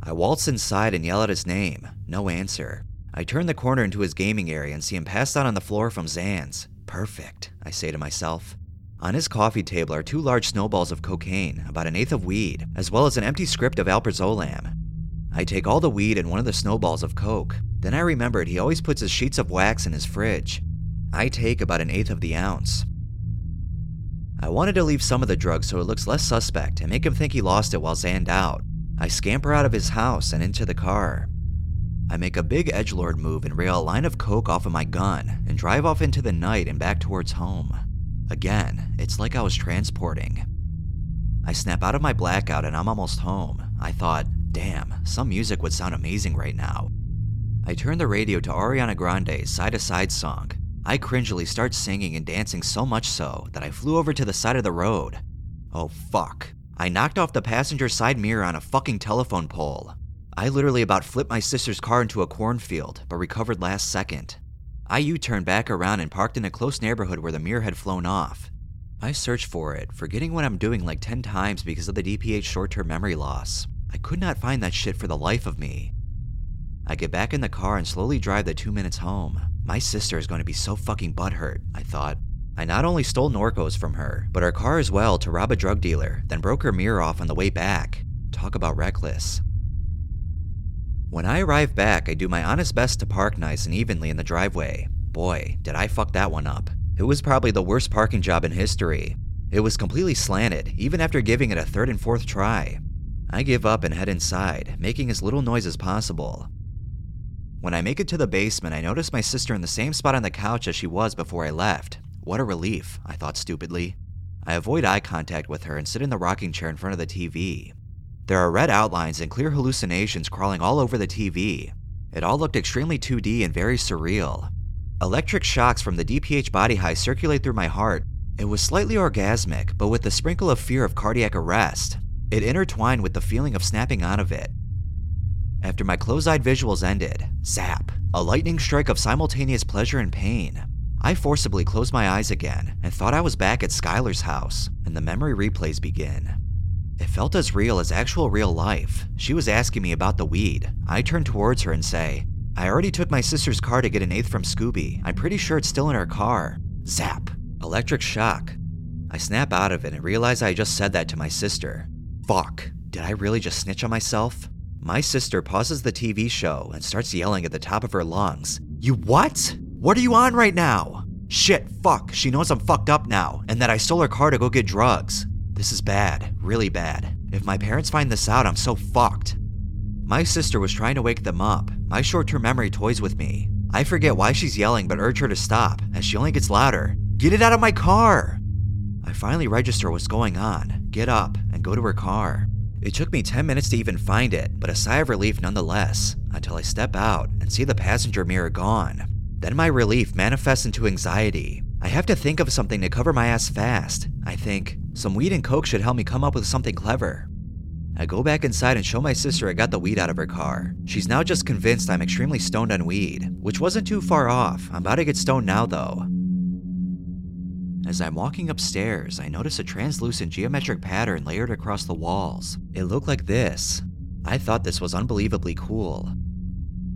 I waltz inside and yell out his name, no answer. I turn the corner into his gaming area and see him passed out on the floor from Zans. Perfect, I say to myself. On his coffee table are two large snowballs of cocaine, about an eighth of weed, as well as an empty script of alprazolam. I take all the weed and one of the snowballs of coke. Then I remembered he always puts his sheets of wax in his fridge. I take about an eighth of the ounce. I wanted to leave some of the drugs so it looks less suspect and make him think he lost it while zanned out. I scamper out of his house and into the car. I make a big edgelord move and rail a line of coke off of my gun and drive off into the night and back towards home. Again, it's like I was transporting. I snap out of my blackout and I'm almost home. I thought, damn, some music would sound amazing right now. I turn the radio to Ariana Grande's Side to Side song. I cringily start singing and dancing so much so that I flew over to the side of the road. Oh fuck. I knocked off the passenger side mirror on a fucking telephone pole. I literally about flipped my sister's car into a cornfield, but recovered last second. I U turned back around and parked in a close neighborhood where the mirror had flown off. I searched for it, forgetting what I'm doing like 10 times because of the DPH short term memory loss. I could not find that shit for the life of me. I get back in the car and slowly drive the two minutes home. My sister is going to be so fucking butthurt, I thought. I not only stole Norcos from her, but her car as well to rob a drug dealer, then broke her mirror off on the way back. Talk about reckless. When I arrive back, I do my honest best to park nice and evenly in the driveway. Boy, did I fuck that one up. It was probably the worst parking job in history. It was completely slanted, even after giving it a third and fourth try. I give up and head inside, making as little noise as possible. When I make it to the basement, I notice my sister in the same spot on the couch as she was before I left. What a relief, I thought stupidly. I avoid eye contact with her and sit in the rocking chair in front of the TV. There are red outlines and clear hallucinations crawling all over the TV. It all looked extremely 2D and very surreal. Electric shocks from the DPH body high circulate through my heart. It was slightly orgasmic, but with the sprinkle of fear of cardiac arrest. It intertwined with the feeling of snapping out of it. After my close eyed visuals ended, zap, a lightning strike of simultaneous pleasure and pain. I forcibly closed my eyes again and thought I was back at Skylar's house, and the memory replays begin. It felt as real as actual real life. She was asking me about the weed. I turn towards her and say, I already took my sister's car to get an eighth from Scooby. I'm pretty sure it's still in her car. Zap. Electric shock. I snap out of it and realize I just said that to my sister. Fuck. Did I really just snitch on myself? My sister pauses the TV show and starts yelling at the top of her lungs. You what? What are you on right now? Shit, fuck, she knows I'm fucked up now, and that I stole her car to go get drugs. This is bad, really bad. If my parents find this out, I'm so fucked. My sister was trying to wake them up. My short term memory toys with me. I forget why she's yelling, but urge her to stop, as she only gets louder. Get it out of my car! I finally register what's going on, get up, and go to her car. It took me 10 minutes to even find it, but a sigh of relief nonetheless, until I step out and see the passenger mirror gone. Then my relief manifests into anxiety. I have to think of something to cover my ass fast. I think some weed and coke should help me come up with something clever. I go back inside and show my sister I got the weed out of her car. She's now just convinced I'm extremely stoned on weed, which wasn't too far off. I'm about to get stoned now though. As I'm walking upstairs, I notice a translucent geometric pattern layered across the walls. It looked like this. I thought this was unbelievably cool.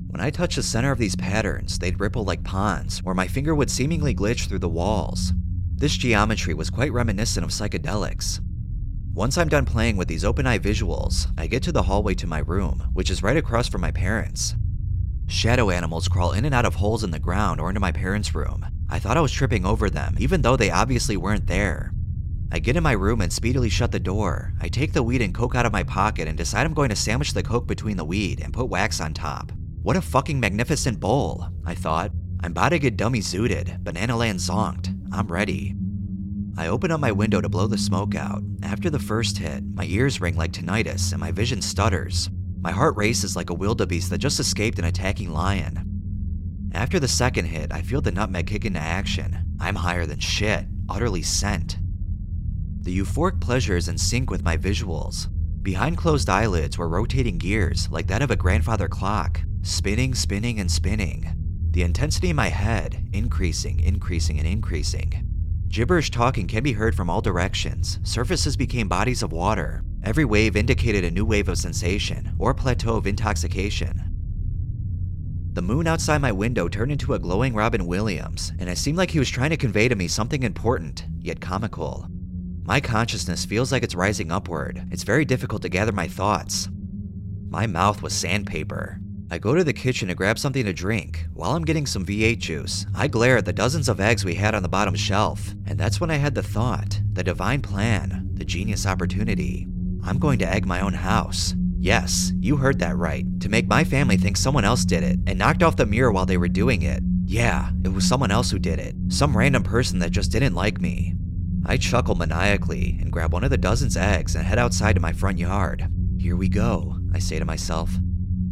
When I touched the center of these patterns, they'd ripple like ponds, where my finger would seemingly glitch through the walls. This geometry was quite reminiscent of psychedelics. Once I'm done playing with these open eye visuals, I get to the hallway to my room, which is right across from my parents'. Shadow animals crawl in and out of holes in the ground or into my parents' room. I thought I was tripping over them, even though they obviously weren't there. I get in my room and speedily shut the door. I take the weed and coke out of my pocket and decide I'm going to sandwich the coke between the weed and put wax on top. What a fucking magnificent bowl, I thought. I'm about to get dummy zooted, Banana Land zonked. I'm ready. I open up my window to blow the smoke out. After the first hit, my ears ring like tinnitus and my vision stutters. My heart races like a wildebeest that just escaped an attacking lion. After the second hit, I feel the nutmeg kick into action. I'm higher than shit, utterly sent. The euphoric pleasure is in sync with my visuals. Behind closed eyelids were rotating gears like that of a grandfather clock, spinning, spinning, and spinning. The intensity in my head increasing, increasing, and increasing. Gibberish talking can be heard from all directions. Surfaces became bodies of water. Every wave indicated a new wave of sensation or plateau of intoxication. The moon outside my window turned into a glowing Robin Williams, and it seemed like he was trying to convey to me something important, yet comical. My consciousness feels like it's rising upward. It's very difficult to gather my thoughts. My mouth was sandpaper. I go to the kitchen to grab something to drink. While I'm getting some V8 juice, I glare at the dozens of eggs we had on the bottom shelf, and that's when I had the thought, the divine plan, the genius opportunity. I'm going to egg my own house. Yes, you heard that right. To make my family think someone else did it and knocked off the mirror while they were doing it. Yeah, it was someone else who did it. Some random person that just didn't like me. I chuckle maniacally and grab one of the dozen's eggs and head outside to my front yard. Here we go, I say to myself.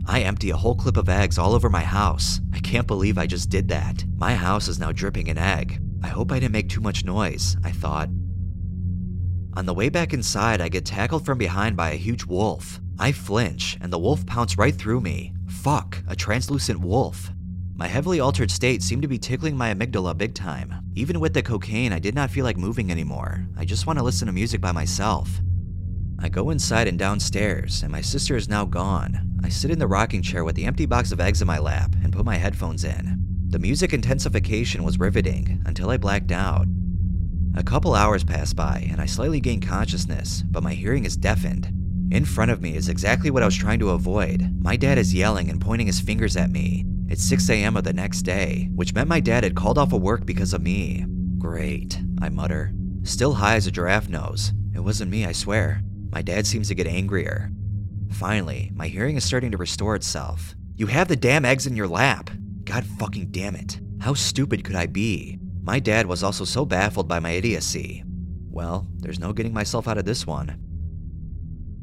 I empty a whole clip of eggs all over my house. I can't believe I just did that. My house is now dripping in egg. I hope I didn't make too much noise, I thought. On the way back inside, I get tackled from behind by a huge wolf. I flinch, and the wolf pounced right through me. Fuck, a translucent wolf. My heavily altered state seemed to be tickling my amygdala big time. Even with the cocaine, I did not feel like moving anymore. I just want to listen to music by myself. I go inside and downstairs, and my sister is now gone. I sit in the rocking chair with the empty box of eggs in my lap and put my headphones in. The music intensification was riveting until I blacked out. A couple hours pass by, and I slightly gain consciousness, but my hearing is deafened. In front of me is exactly what I was trying to avoid. My dad is yelling and pointing his fingers at me. It's 6 a.m. of the next day, which meant my dad had called off of work because of me. Great, I mutter. Still high as a giraffe nose. It wasn't me, I swear. My dad seems to get angrier. Finally, my hearing is starting to restore itself. You have the damn eggs in your lap. God fucking damn it. How stupid could I be? My dad was also so baffled by my idiocy. Well, there's no getting myself out of this one.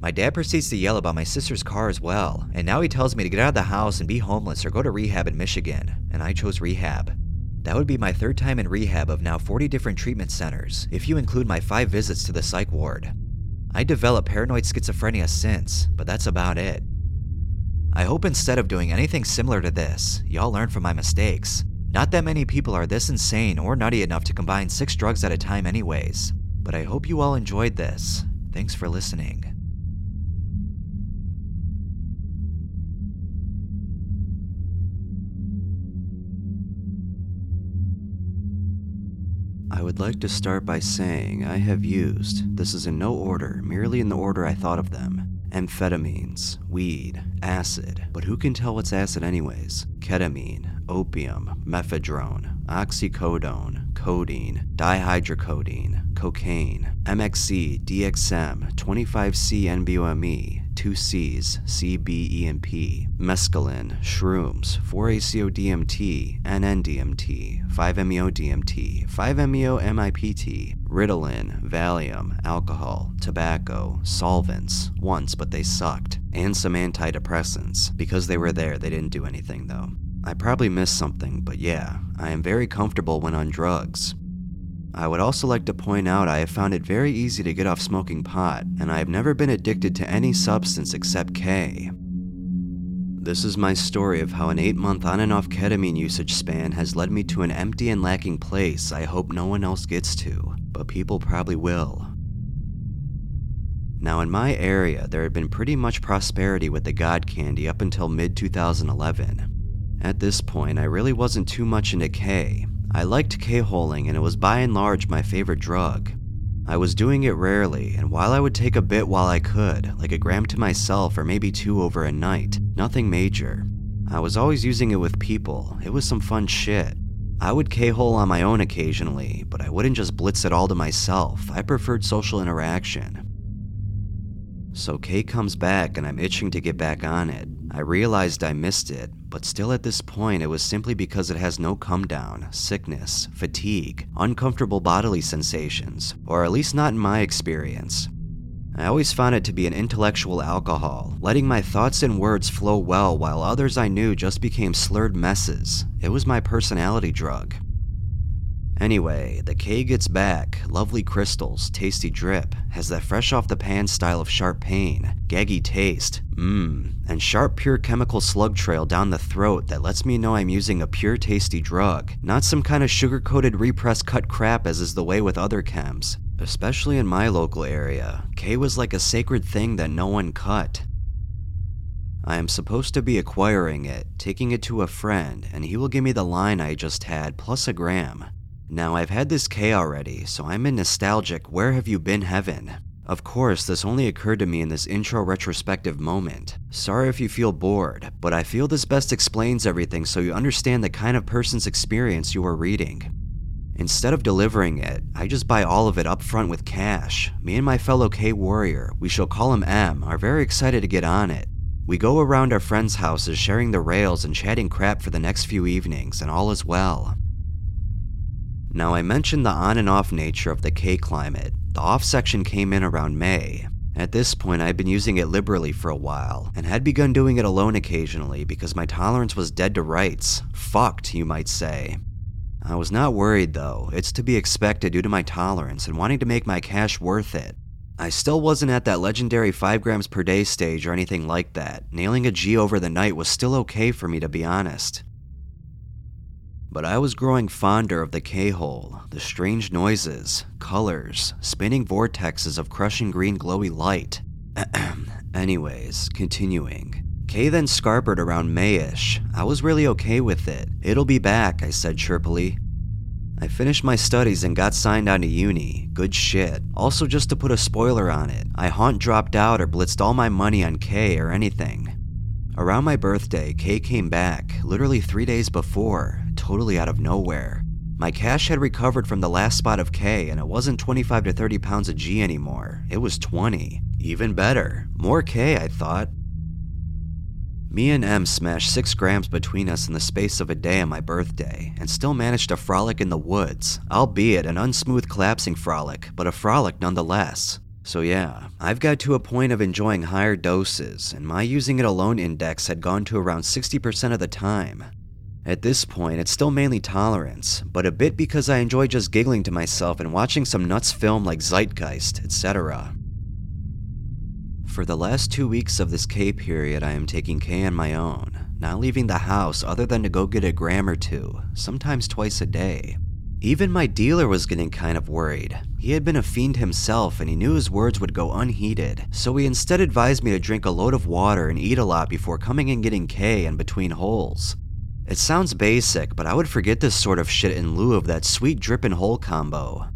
My dad proceeds to yell about my sister's car as well, and now he tells me to get out of the house and be homeless or go to rehab in Michigan, and I chose rehab. That would be my third time in rehab of now 40 different treatment centers, if you include my five visits to the psych ward. I developed paranoid schizophrenia since, but that's about it. I hope instead of doing anything similar to this, y'all learn from my mistakes. Not that many people are this insane or nutty enough to combine six drugs at a time, anyways. But I hope you all enjoyed this. Thanks for listening. I would like to start by saying I have used, this is in no order, merely in the order I thought of them amphetamines, weed, acid, but who can tell what's acid, anyways? Ketamine, opium, mephedrone, oxycodone, codeine, dihydrocodeine, cocaine, MXE, DXM, 25C NBOME, 2Cs, CBEMP, mescaline, shrooms, 4-ACO-DMT, NN-DMT, 5-MeO-DMT, 5-MeO-MIPT, Ritalin, Valium, alcohol, tobacco, solvents, once but they sucked, and some antidepressants. Because they were there, they didn't do anything though. I probably missed something, but yeah, I am very comfortable when on drugs. I would also like to point out I have found it very easy to get off smoking pot, and I have never been addicted to any substance except K. This is my story of how an 8 month on and off ketamine usage span has led me to an empty and lacking place I hope no one else gets to, but people probably will. Now, in my area, there had been pretty much prosperity with the God candy up until mid 2011. At this point, I really wasn't too much into K. I liked K-holing, and it was by and large my favorite drug. I was doing it rarely, and while I would take a bit while I could, like a gram to myself or maybe two over a night, nothing major. I was always using it with people, it was some fun shit. I would K-hole on my own occasionally, but I wouldn't just blitz it all to myself, I preferred social interaction. So K comes back and I'm itching to get back on it. I realized I missed it, but still at this point it was simply because it has no come down, sickness, fatigue, uncomfortable bodily sensations, or at least not in my experience. I always found it to be an intellectual alcohol, letting my thoughts and words flow well while others I knew just became slurred messes. It was my personality drug. Anyway, the K gets back, lovely crystals, tasty drip, has that fresh off the pan style of sharp pain, gaggy taste, mmm, and sharp pure chemical slug trail down the throat that lets me know I'm using a pure tasty drug, not some kind of sugar coated repressed cut crap as is the way with other chems. Especially in my local area, K was like a sacred thing that no one cut. I am supposed to be acquiring it, taking it to a friend, and he will give me the line I just had plus a gram. Now, I've had this K already, so I'm in nostalgic where have you been heaven. Of course, this only occurred to me in this intro retrospective moment. Sorry if you feel bored, but I feel this best explains everything so you understand the kind of person's experience you are reading. Instead of delivering it, I just buy all of it up front with cash. Me and my fellow K warrior, we shall call him M, are very excited to get on it. We go around our friends' houses sharing the rails and chatting crap for the next few evenings, and all is well. Now, I mentioned the on and off nature of the K climate. The off section came in around May. At this point, I had been using it liberally for a while, and had begun doing it alone occasionally because my tolerance was dead to rights. Fucked, you might say. I was not worried though, it's to be expected due to my tolerance and wanting to make my cash worth it. I still wasn't at that legendary 5 grams per day stage or anything like that. Nailing a G over the night was still okay for me to be honest. But I was growing fonder of the K hole, the strange noises, colors, spinning vortexes of crushing green glowy light. <clears throat> Anyways, continuing. K then scarpered around Mayish. I was really okay with it. It'll be back, I said chirpily. I finished my studies and got signed on to uni. Good shit. Also, just to put a spoiler on it, I haunt dropped out or blitzed all my money on K or anything. Around my birthday, K came back, literally three days before, totally out of nowhere. My cash had recovered from the last spot of K, and it wasn't 25 to 30 pounds of G anymore. It was 20. Even better. More K, I thought. Me and M smashed 6 grams between us in the space of a day on my birthday, and still managed to frolic in the woods, albeit an unsmooth collapsing frolic, but a frolic nonetheless. So, yeah, I've got to a point of enjoying higher doses, and my using it alone index had gone to around 60% of the time. At this point, it's still mainly tolerance, but a bit because I enjoy just giggling to myself and watching some nuts film like Zeitgeist, etc. For the last two weeks of this K period, I am taking K on my own, not leaving the house other than to go get a gram or two, sometimes twice a day. Even my dealer was getting kind of worried. He had been a fiend himself and he knew his words would go unheeded, so he instead advised me to drink a load of water and eat a lot before coming and getting K in between holes. It sounds basic, but I would forget this sort of shit in lieu of that sweet drip and hole combo.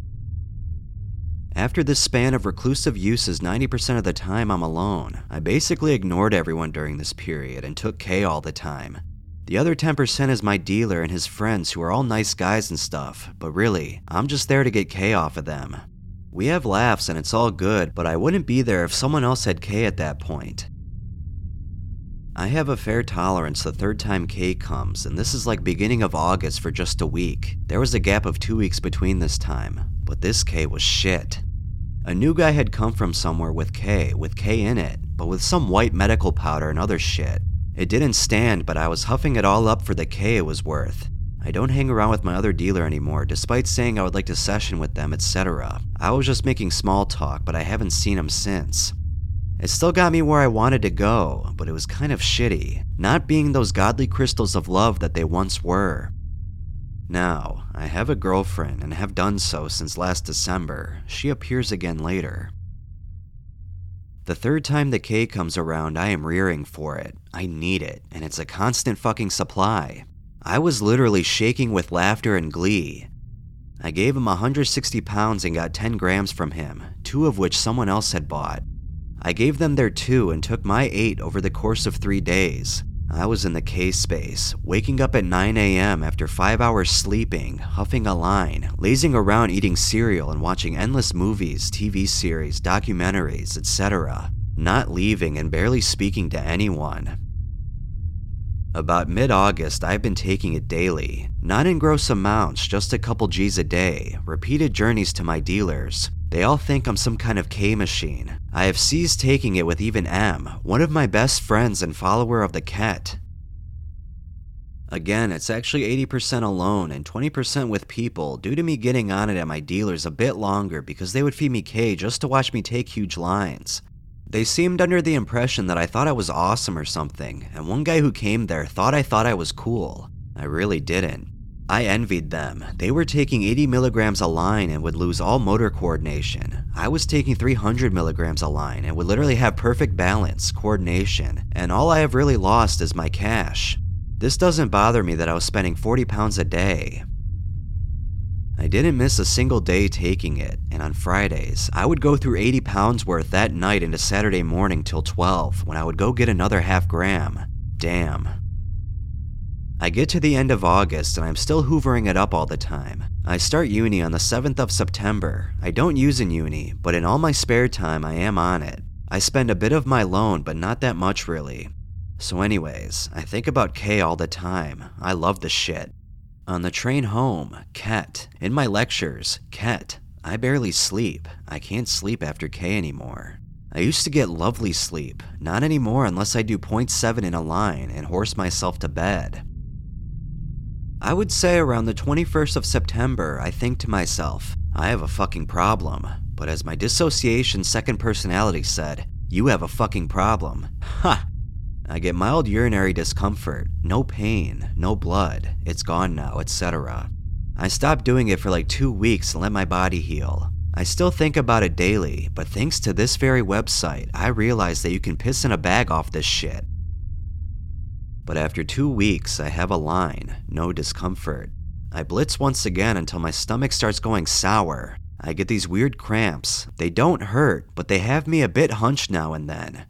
After this span of reclusive uses 90% of the time I'm alone, I basically ignored everyone during this period and took K all the time. The other 10% is my dealer and his friends who are all nice guys and stuff, but really, I'm just there to get K off of them. We have laughs and it's all good, but I wouldn't be there if someone else had K at that point. I have a fair tolerance the third time K comes, and this is like beginning of August for just a week. There was a gap of two weeks between this time, but this K was shit. A new guy had come from somewhere with K, with K in it, but with some white medical powder and other shit. It didn't stand, but I was huffing it all up for the K it was worth. I don't hang around with my other dealer anymore, despite saying I would like to session with them, etc. I was just making small talk, but I haven't seen him since. It still got me where I wanted to go, but it was kind of shitty, not being those godly crystals of love that they once were. Now, I have a girlfriend and have done so since last December. She appears again later. The third time the K comes around, I am rearing for it. I need it, and it's a constant fucking supply. I was literally shaking with laughter and glee. I gave him 160 pounds and got 10 grams from him, two of which someone else had bought. I gave them their two and took my eight over the course of three days. I was in the K space, waking up at 9 a.m. after five hours sleeping, huffing a line, lazing around eating cereal and watching endless movies, TV series, documentaries, etc., not leaving and barely speaking to anyone. About mid August, I've been taking it daily. Not in gross amounts, just a couple G's a day, repeated journeys to my dealers. They all think I'm some kind of K machine. I have ceased taking it with even M, one of my best friends and follower of the Ket. Again, it's actually 80% alone and 20% with people due to me getting on it at my dealers a bit longer because they would feed me K just to watch me take huge lines. They seemed under the impression that I thought I was awesome or something, and one guy who came there thought I thought I was cool. I really didn't. I envied them. They were taking 80 milligrams a line and would lose all motor coordination. I was taking 300 milligrams a line and would literally have perfect balance, coordination, and all I have really lost is my cash. This doesn't bother me that I was spending 40 pounds a day. I didn't miss a single day taking it, and on Fridays, I would go through 80 pounds worth that night into Saturday morning till 12 when I would go get another half gram. Damn. I get to the end of August and I'm still hoovering it up all the time. I start uni on the 7th of September. I don't use in uni, but in all my spare time I am on it. I spend a bit of my loan, but not that much really. So, anyways, I think about K all the time. I love the shit. On the train home, Ket. In my lectures, Ket. I barely sleep. I can't sleep after K anymore. I used to get lovely sleep, not anymore unless I do 0.7 in a line and horse myself to bed. I would say around the 21st of September, I think to myself, I have a fucking problem. But as my dissociation second personality said, you have a fucking problem. Ha! I get mild urinary discomfort, no pain, no blood, it's gone now, etc. I stopped doing it for like two weeks and let my body heal. I still think about it daily, but thanks to this very website, I realized that you can piss in a bag off this shit. But after two weeks, I have a line, no discomfort. I blitz once again until my stomach starts going sour. I get these weird cramps. They don't hurt, but they have me a bit hunched now and then.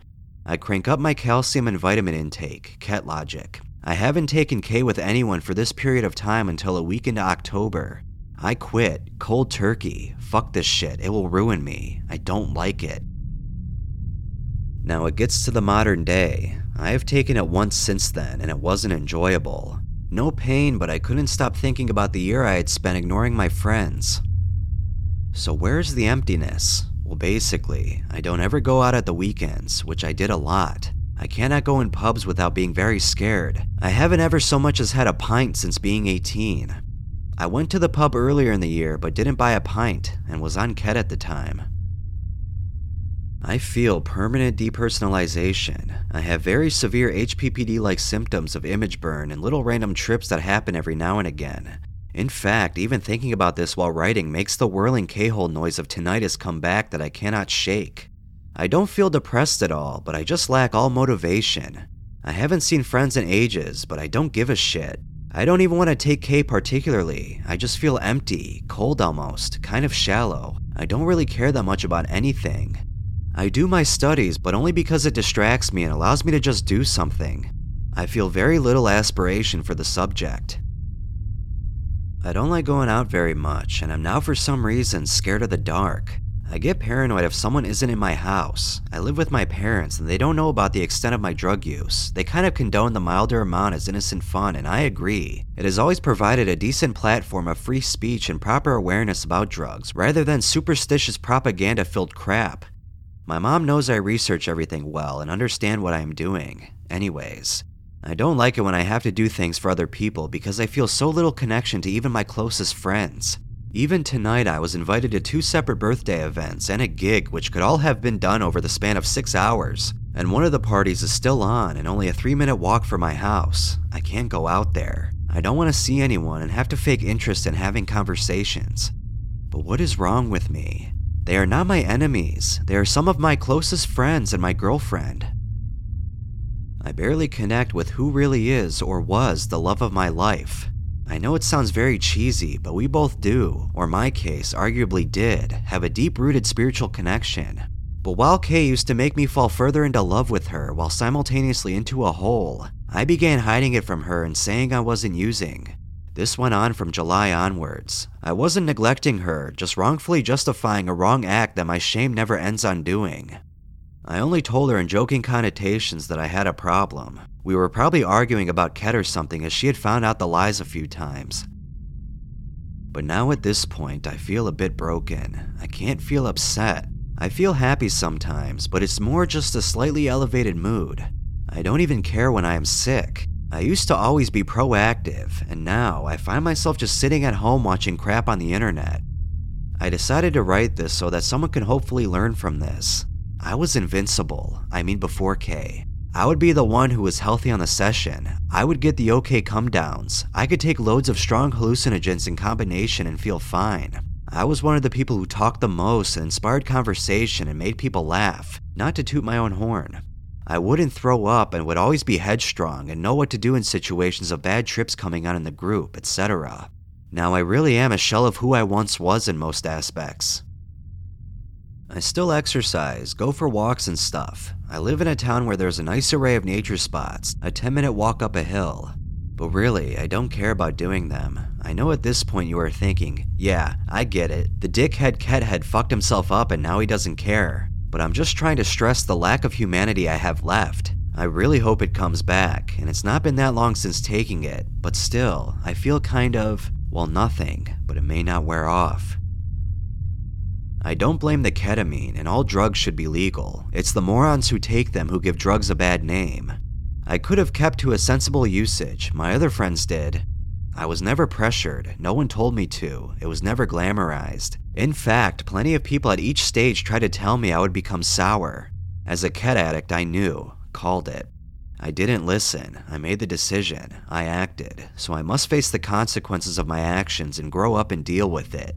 I crank up my calcium and vitamin intake, Ket Logic. I haven't taken K with anyone for this period of time until a week into October. I quit, cold turkey. Fuck this shit, it will ruin me. I don't like it. Now it gets to the modern day. I have taken it once since then, and it wasn't enjoyable. No pain, but I couldn't stop thinking about the year I had spent ignoring my friends. So, where's the emptiness? Well, basically, I don't ever go out at the weekends, which I did a lot. I cannot go in pubs without being very scared. I haven't ever so much as had a pint since being 18. I went to the pub earlier in the year but didn't buy a pint and was on Ket at the time. I feel permanent depersonalization. I have very severe HPPD like symptoms of image burn and little random trips that happen every now and again. In fact, even thinking about this while writing makes the whirling K hole noise of tinnitus come back that I cannot shake. I don't feel depressed at all, but I just lack all motivation. I haven't seen friends in ages, but I don't give a shit. I don't even want to take K particularly. I just feel empty, cold almost, kind of shallow. I don't really care that much about anything. I do my studies, but only because it distracts me and allows me to just do something. I feel very little aspiration for the subject. I don't like going out very much, and I'm now for some reason scared of the dark. I get paranoid if someone isn't in my house. I live with my parents and they don't know about the extent of my drug use. They kind of condone the milder amount as innocent fun, and I agree. It has always provided a decent platform of free speech and proper awareness about drugs, rather than superstitious propaganda filled crap. My mom knows I research everything well and understand what I am doing. Anyways, I don't like it when I have to do things for other people because I feel so little connection to even my closest friends. Even tonight, I was invited to two separate birthday events and a gig, which could all have been done over the span of six hours. And one of the parties is still on and only a three minute walk from my house. I can't go out there. I don't want to see anyone and have to fake interest in having conversations. But what is wrong with me? They are not my enemies, they are some of my closest friends and my girlfriend. I barely connect with who really is or was the love of my life. I know it sounds very cheesy, but we both do, or my case arguably did, have a deep rooted spiritual connection. But while K used to make me fall further into love with her while simultaneously into a hole, I began hiding it from her and saying I wasn't using. This went on from July onwards. I wasn't neglecting her, just wrongfully justifying a wrong act that my shame never ends on doing. I only told her in joking connotations that I had a problem. We were probably arguing about Ket or something as she had found out the lies a few times. But now at this point, I feel a bit broken. I can't feel upset. I feel happy sometimes, but it's more just a slightly elevated mood. I don't even care when I am sick. I used to always be proactive, and now I find myself just sitting at home watching crap on the internet. I decided to write this so that someone can hopefully learn from this. I was invincible. I mean, before K. I would be the one who was healthy on the session. I would get the okay come downs. I could take loads of strong hallucinogens in combination and feel fine. I was one of the people who talked the most and inspired conversation and made people laugh, not to toot my own horn. I wouldn't throw up and would always be headstrong and know what to do in situations of bad trips coming on in the group, etc. Now I really am a shell of who I once was in most aspects. I still exercise, go for walks and stuff. I live in a town where there's a nice array of nature spots, a 10 minute walk up a hill. But really, I don't care about doing them. I know at this point you are thinking, yeah, I get it. The dickhead Ket had fucked himself up and now he doesn't care. But I'm just trying to stress the lack of humanity I have left. I really hope it comes back, and it's not been that long since taking it, but still, I feel kind of, well, nothing, but it may not wear off. I don't blame the ketamine, and all drugs should be legal. It's the morons who take them who give drugs a bad name. I could have kept to a sensible usage, my other friends did. I was never pressured, no one told me to, it was never glamorized. In fact, plenty of people at each stage tried to tell me I would become sour. As a Ket addict, I knew, called it. I didn't listen, I made the decision, I acted, so I must face the consequences of my actions and grow up and deal with it.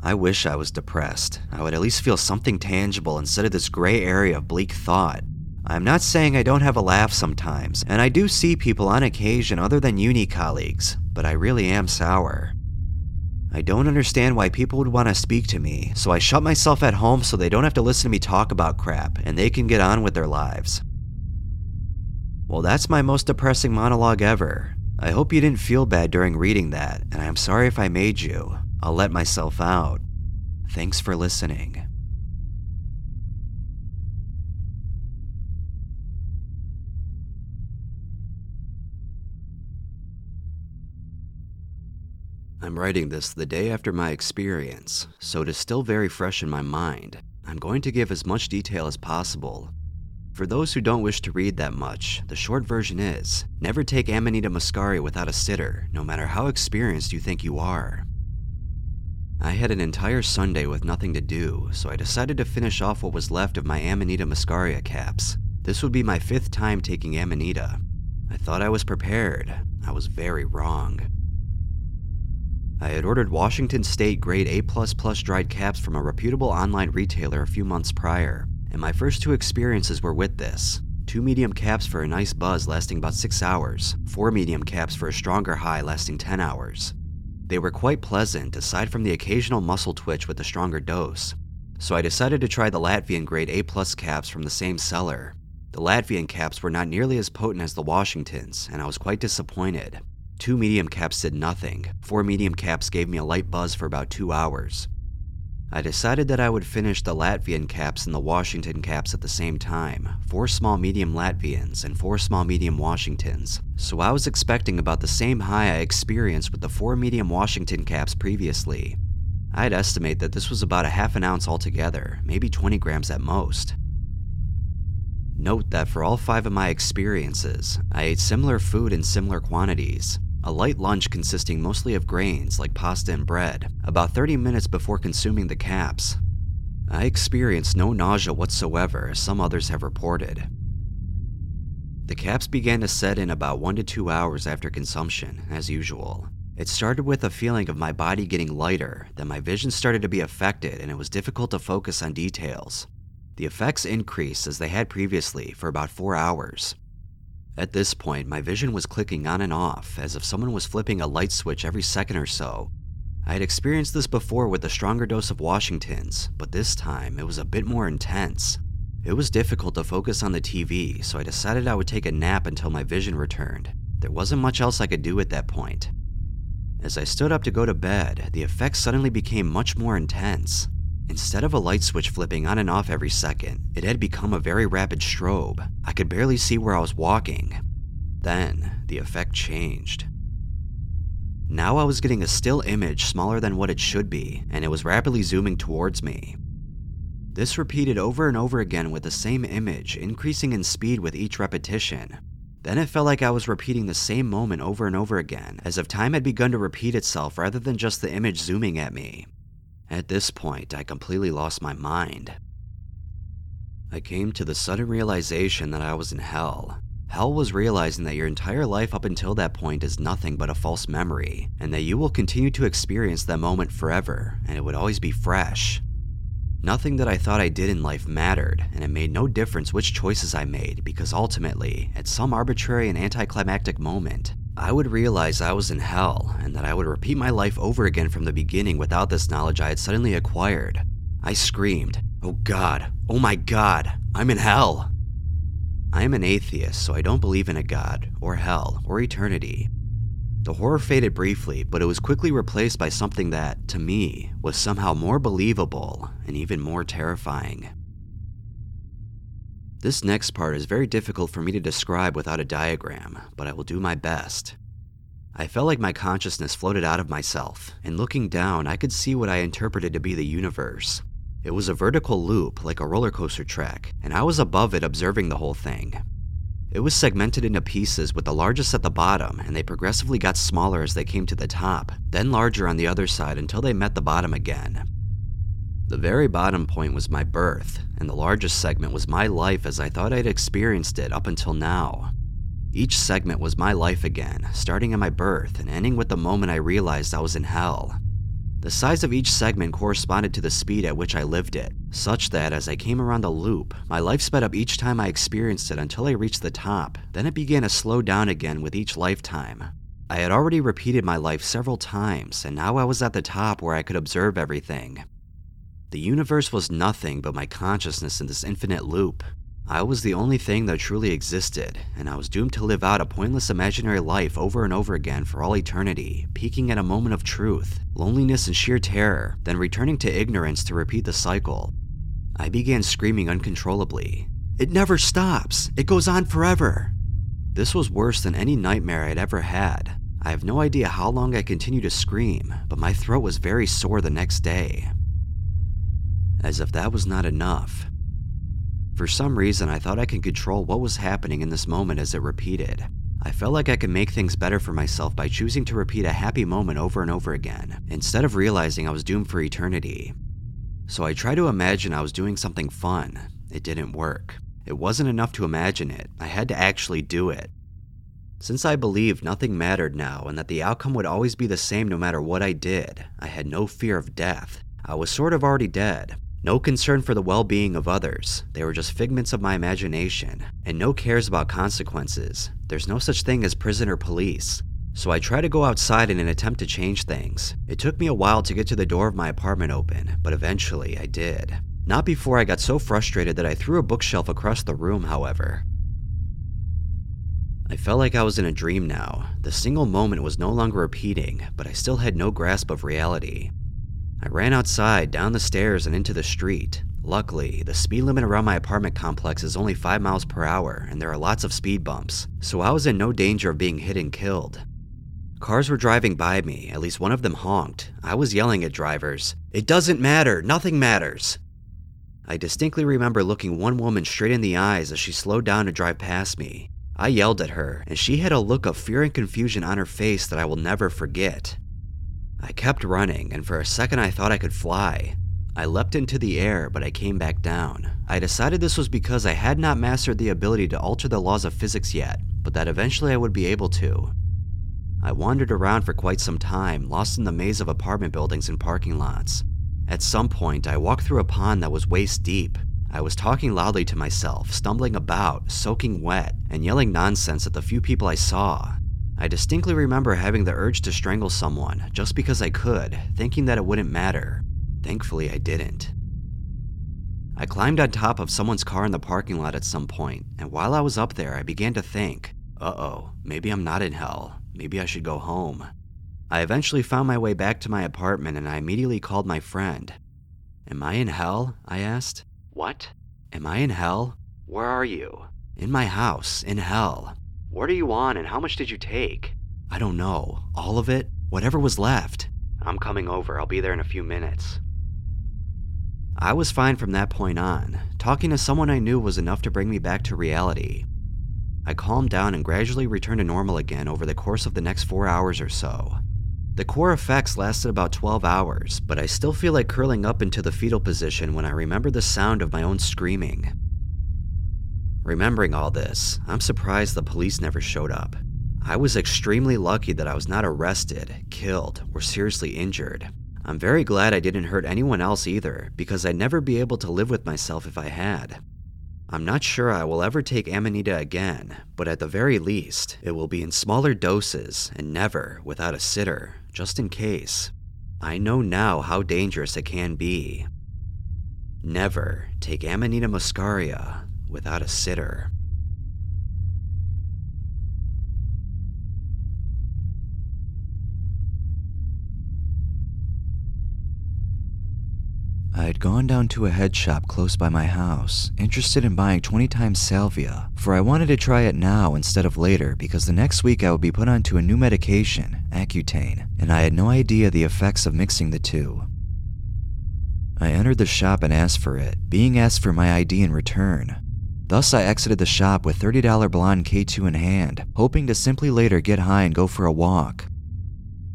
I wish I was depressed. I would at least feel something tangible instead of this gray area of bleak thought. I'm not saying I don't have a laugh sometimes, and I do see people on occasion other than uni colleagues, but I really am sour. I don't understand why people would want to speak to me, so I shut myself at home so they don't have to listen to me talk about crap and they can get on with their lives. Well, that's my most depressing monologue ever. I hope you didn't feel bad during reading that, and I'm sorry if I made you. I'll let myself out. Thanks for listening. Writing this the day after my experience, so it is still very fresh in my mind. I'm going to give as much detail as possible. For those who don't wish to read that much, the short version is never take Amanita muscaria without a sitter, no matter how experienced you think you are. I had an entire Sunday with nothing to do, so I decided to finish off what was left of my Amanita muscaria caps. This would be my fifth time taking Amanita. I thought I was prepared. I was very wrong. I had ordered Washington State grade A dried caps from a reputable online retailer a few months prior, and my first two experiences were with this. Two medium caps for a nice buzz lasting about 6 hours, four medium caps for a stronger high lasting 10 hours. They were quite pleasant, aside from the occasional muscle twitch with the stronger dose. So I decided to try the Latvian grade A plus caps from the same seller. The Latvian caps were not nearly as potent as the Washingtons, and I was quite disappointed. Two medium caps did nothing. Four medium caps gave me a light buzz for about two hours. I decided that I would finish the Latvian caps and the Washington caps at the same time four small medium Latvians and four small medium Washingtons. So I was expecting about the same high I experienced with the four medium Washington caps previously. I'd estimate that this was about a half an ounce altogether, maybe 20 grams at most. Note that for all five of my experiences, I ate similar food in similar quantities. A light lunch consisting mostly of grains like pasta and bread, about 30 minutes before consuming the caps. I experienced no nausea whatsoever, as some others have reported. The caps began to set in about one to two hours after consumption, as usual. It started with a feeling of my body getting lighter, then my vision started to be affected and it was difficult to focus on details. The effects increased as they had previously for about four hours. At this point, my vision was clicking on and off as if someone was flipping a light switch every second or so. I had experienced this before with a stronger dose of Washington's, but this time it was a bit more intense. It was difficult to focus on the TV, so I decided I would take a nap until my vision returned. There wasn't much else I could do at that point. As I stood up to go to bed, the effects suddenly became much more intense. Instead of a light switch flipping on and off every second, it had become a very rapid strobe. I could barely see where I was walking. Then, the effect changed. Now I was getting a still image smaller than what it should be, and it was rapidly zooming towards me. This repeated over and over again with the same image, increasing in speed with each repetition. Then it felt like I was repeating the same moment over and over again, as if time had begun to repeat itself rather than just the image zooming at me. At this point, I completely lost my mind. I came to the sudden realization that I was in hell. Hell was realizing that your entire life up until that point is nothing but a false memory, and that you will continue to experience that moment forever, and it would always be fresh. Nothing that I thought I did in life mattered, and it made no difference which choices I made because ultimately, at some arbitrary and anticlimactic moment, I would realize I was in hell and that I would repeat my life over again from the beginning without this knowledge I had suddenly acquired. I screamed, Oh God, oh my God, I'm in hell. I am an atheist, so I don't believe in a God, or hell, or eternity. The horror faded briefly, but it was quickly replaced by something that, to me, was somehow more believable and even more terrifying. This next part is very difficult for me to describe without a diagram, but I will do my best. I felt like my consciousness floated out of myself, and looking down, I could see what I interpreted to be the universe. It was a vertical loop, like a roller coaster track, and I was above it observing the whole thing. It was segmented into pieces with the largest at the bottom, and they progressively got smaller as they came to the top, then larger on the other side until they met the bottom again. The very bottom point was my birth, and the largest segment was my life as I thought I'd experienced it up until now. Each segment was my life again, starting at my birth and ending with the moment I realized I was in hell. The size of each segment corresponded to the speed at which I lived it, such that as I came around the loop, my life sped up each time I experienced it until I reached the top. Then it began to slow down again with each lifetime. I had already repeated my life several times, and now I was at the top where I could observe everything. The universe was nothing but my consciousness in this infinite loop. I was the only thing that truly existed, and I was doomed to live out a pointless imaginary life over and over again for all eternity, peaking at a moment of truth, loneliness, and sheer terror, then returning to ignorance to repeat the cycle. I began screaming uncontrollably. It never stops! It goes on forever! This was worse than any nightmare I'd ever had. I have no idea how long I continued to scream, but my throat was very sore the next day. As if that was not enough. For some reason, I thought I could control what was happening in this moment as it repeated. I felt like I could make things better for myself by choosing to repeat a happy moment over and over again, instead of realizing I was doomed for eternity. So I tried to imagine I was doing something fun. It didn't work. It wasn't enough to imagine it, I had to actually do it. Since I believed nothing mattered now and that the outcome would always be the same no matter what I did, I had no fear of death. I was sort of already dead, no concern for the well being of others, they were just figments of my imagination, and no cares about consequences. There's no such thing as prison or police. So I tried to go outside in an attempt to change things. It took me a while to get to the door of my apartment open, but eventually I did. Not before I got so frustrated that I threw a bookshelf across the room, however. I felt like I was in a dream now. The single moment was no longer repeating, but I still had no grasp of reality. I ran outside, down the stairs, and into the street. Luckily, the speed limit around my apartment complex is only 5 miles per hour, and there are lots of speed bumps, so I was in no danger of being hit and killed. Cars were driving by me, at least one of them honked. I was yelling at drivers, It doesn't matter, nothing matters. I distinctly remember looking one woman straight in the eyes as she slowed down to drive past me. I yelled at her, and she had a look of fear and confusion on her face that I will never forget. I kept running, and for a second I thought I could fly. I leapt into the air, but I came back down. I decided this was because I had not mastered the ability to alter the laws of physics yet, but that eventually I would be able to. I wandered around for quite some time, lost in the maze of apartment buildings and parking lots. At some point, I walked through a pond that was waist deep. I was talking loudly to myself, stumbling about, soaking wet, and yelling nonsense at the few people I saw. I distinctly remember having the urge to strangle someone just because I could, thinking that it wouldn't matter. Thankfully, I didn't. I climbed on top of someone's car in the parking lot at some point, and while I was up there, I began to think uh oh, maybe I'm not in hell. Maybe I should go home. I eventually found my way back to my apartment and I immediately called my friend. Am I in hell? I asked. What? Am I in hell? Where are you? In my house, in hell. What are you on and how much did you take? I don't know. All of it? Whatever was left. I'm coming over. I'll be there in a few minutes. I was fine from that point on. Talking to someone I knew was enough to bring me back to reality. I calmed down and gradually returned to normal again over the course of the next four hours or so. The core effects lasted about 12 hours, but I still feel like curling up into the fetal position when I remember the sound of my own screaming. Remembering all this, I'm surprised the police never showed up. I was extremely lucky that I was not arrested, killed, or seriously injured. I'm very glad I didn't hurt anyone else either, because I'd never be able to live with myself if I had. I'm not sure I will ever take Amanita again, but at the very least, it will be in smaller doses and never without a sitter, just in case. I know now how dangerous it can be. Never take Amanita muscaria without a sitter. I had gone down to a head shop close by my house, interested in buying 20 times salvia, for I wanted to try it now instead of later because the next week I would be put onto a new medication, Accutane, and I had no idea the effects of mixing the two. I entered the shop and asked for it, being asked for my ID in return. Thus, I exited the shop with $30 blonde K2 in hand, hoping to simply later get high and go for a walk.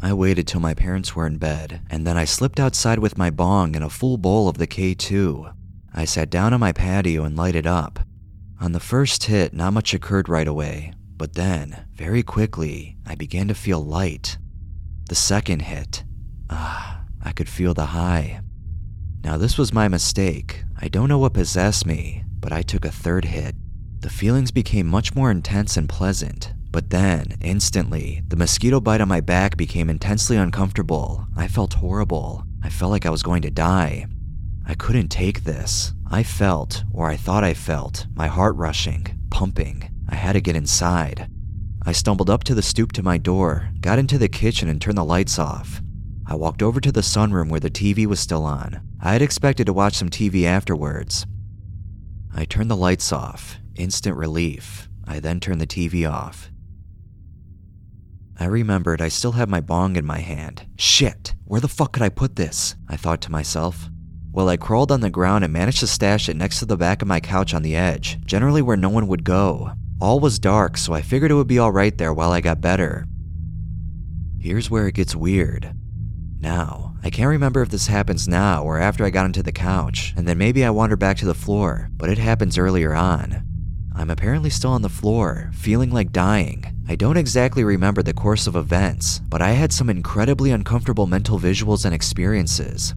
I waited till my parents were in bed, and then I slipped outside with my bong and a full bowl of the K2. I sat down on my patio and lighted up. On the first hit, not much occurred right away, but then, very quickly, I began to feel light. The second hit, ah, I could feel the high. Now, this was my mistake. I don't know what possessed me, but I took a third hit. The feelings became much more intense and pleasant, but then, instantly, the mosquito bite on my back became intensely uncomfortable. I felt horrible. I felt like I was going to die. I couldn't take this. I felt, or I thought I felt, my heart rushing, pumping. I had to get inside. I stumbled up to the stoop to my door, got into the kitchen, and turned the lights off. I walked over to the sunroom where the TV was still on. I had expected to watch some TV afterwards. I turned the lights off. Instant relief. I then turned the TV off. I remembered I still had my bong in my hand. Shit, where the fuck could I put this? I thought to myself. Well, I crawled on the ground and managed to stash it next to the back of my couch on the edge, generally where no one would go. All was dark, so I figured it would be alright there while I got better. Here's where it gets weird. Now, I can't remember if this happens now or after I got onto the couch, and then maybe I wander back to the floor, but it happens earlier on. I'm apparently still on the floor, feeling like dying. I don't exactly remember the course of events, but I had some incredibly uncomfortable mental visuals and experiences.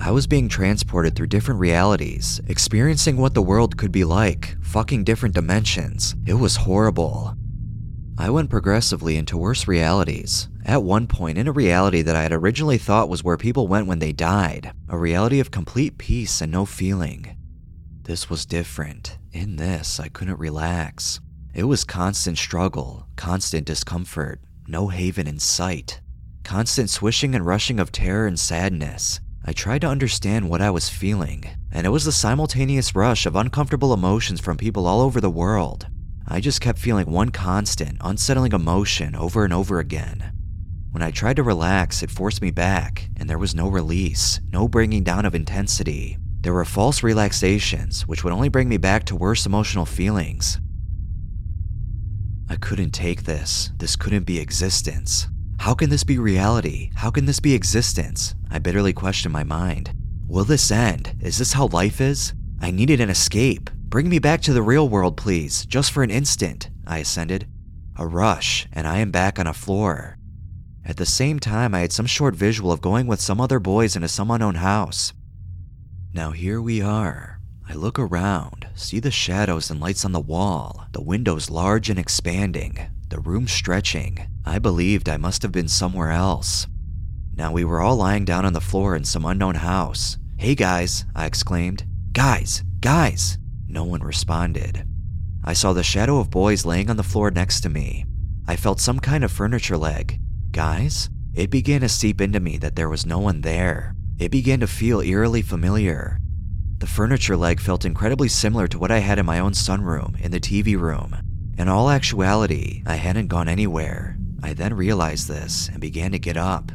I was being transported through different realities, experiencing what the world could be like, fucking different dimensions. It was horrible. I went progressively into worse realities. At one point, in a reality that I had originally thought was where people went when they died, a reality of complete peace and no feeling. This was different. In this, I couldn't relax. It was constant struggle, constant discomfort, no haven in sight, constant swishing and rushing of terror and sadness. I tried to understand what I was feeling, and it was the simultaneous rush of uncomfortable emotions from people all over the world. I just kept feeling one constant, unsettling emotion over and over again. When I tried to relax, it forced me back, and there was no release, no bringing down of intensity. There were false relaxations, which would only bring me back to worse emotional feelings. I couldn't take this. This couldn't be existence. How can this be reality? How can this be existence? I bitterly questioned my mind. Will this end? Is this how life is? I needed an escape. Bring me back to the real world, please, just for an instant, I ascended. A rush, and I am back on a floor. At the same time, I had some short visual of going with some other boys into some unknown house. Now here we are. I look around, see the shadows and lights on the wall, the windows large and expanding, the room stretching. I believed I must have been somewhere else. Now we were all lying down on the floor in some unknown house. Hey guys, I exclaimed. Guys, guys! No one responded. I saw the shadow of boys laying on the floor next to me. I felt some kind of furniture leg, Guys, it began to seep into me that there was no one there. It began to feel eerily familiar. The furniture leg felt incredibly similar to what I had in my own sunroom in the TV room. In all actuality, I hadn't gone anywhere. I then realized this and began to get up.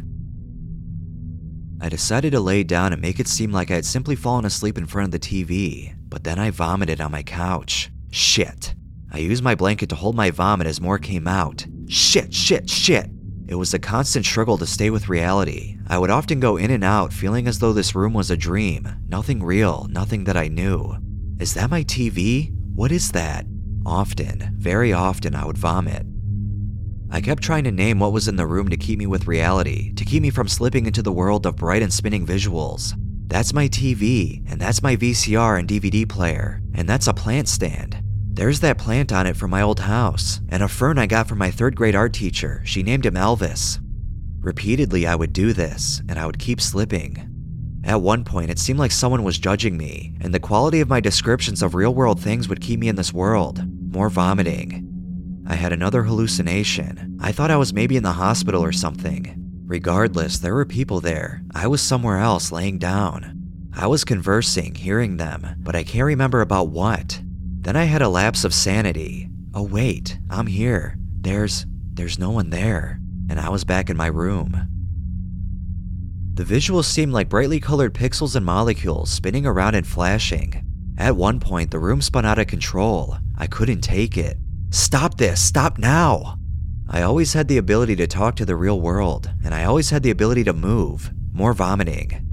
I decided to lay down and make it seem like I had simply fallen asleep in front of the TV, but then I vomited on my couch. Shit. I used my blanket to hold my vomit as more came out. Shit, shit, shit. It was a constant struggle to stay with reality. I would often go in and out feeling as though this room was a dream, nothing real, nothing that I knew. Is that my TV? What is that? Often, very often, I would vomit. I kept trying to name what was in the room to keep me with reality, to keep me from slipping into the world of bright and spinning visuals. That's my TV, and that's my VCR and DVD player, and that's a plant stand. There's that plant on it from my old house, and a fern I got from my third grade art teacher. She named him Elvis. Repeatedly, I would do this, and I would keep slipping. At one point, it seemed like someone was judging me, and the quality of my descriptions of real world things would keep me in this world. More vomiting. I had another hallucination. I thought I was maybe in the hospital or something. Regardless, there were people there. I was somewhere else laying down. I was conversing, hearing them, but I can't remember about what. Then I had a lapse of sanity. Oh, wait, I'm here. There's. there's no one there. And I was back in my room. The visuals seemed like brightly colored pixels and molecules spinning around and flashing. At one point, the room spun out of control. I couldn't take it. Stop this! Stop now! I always had the ability to talk to the real world, and I always had the ability to move. More vomiting.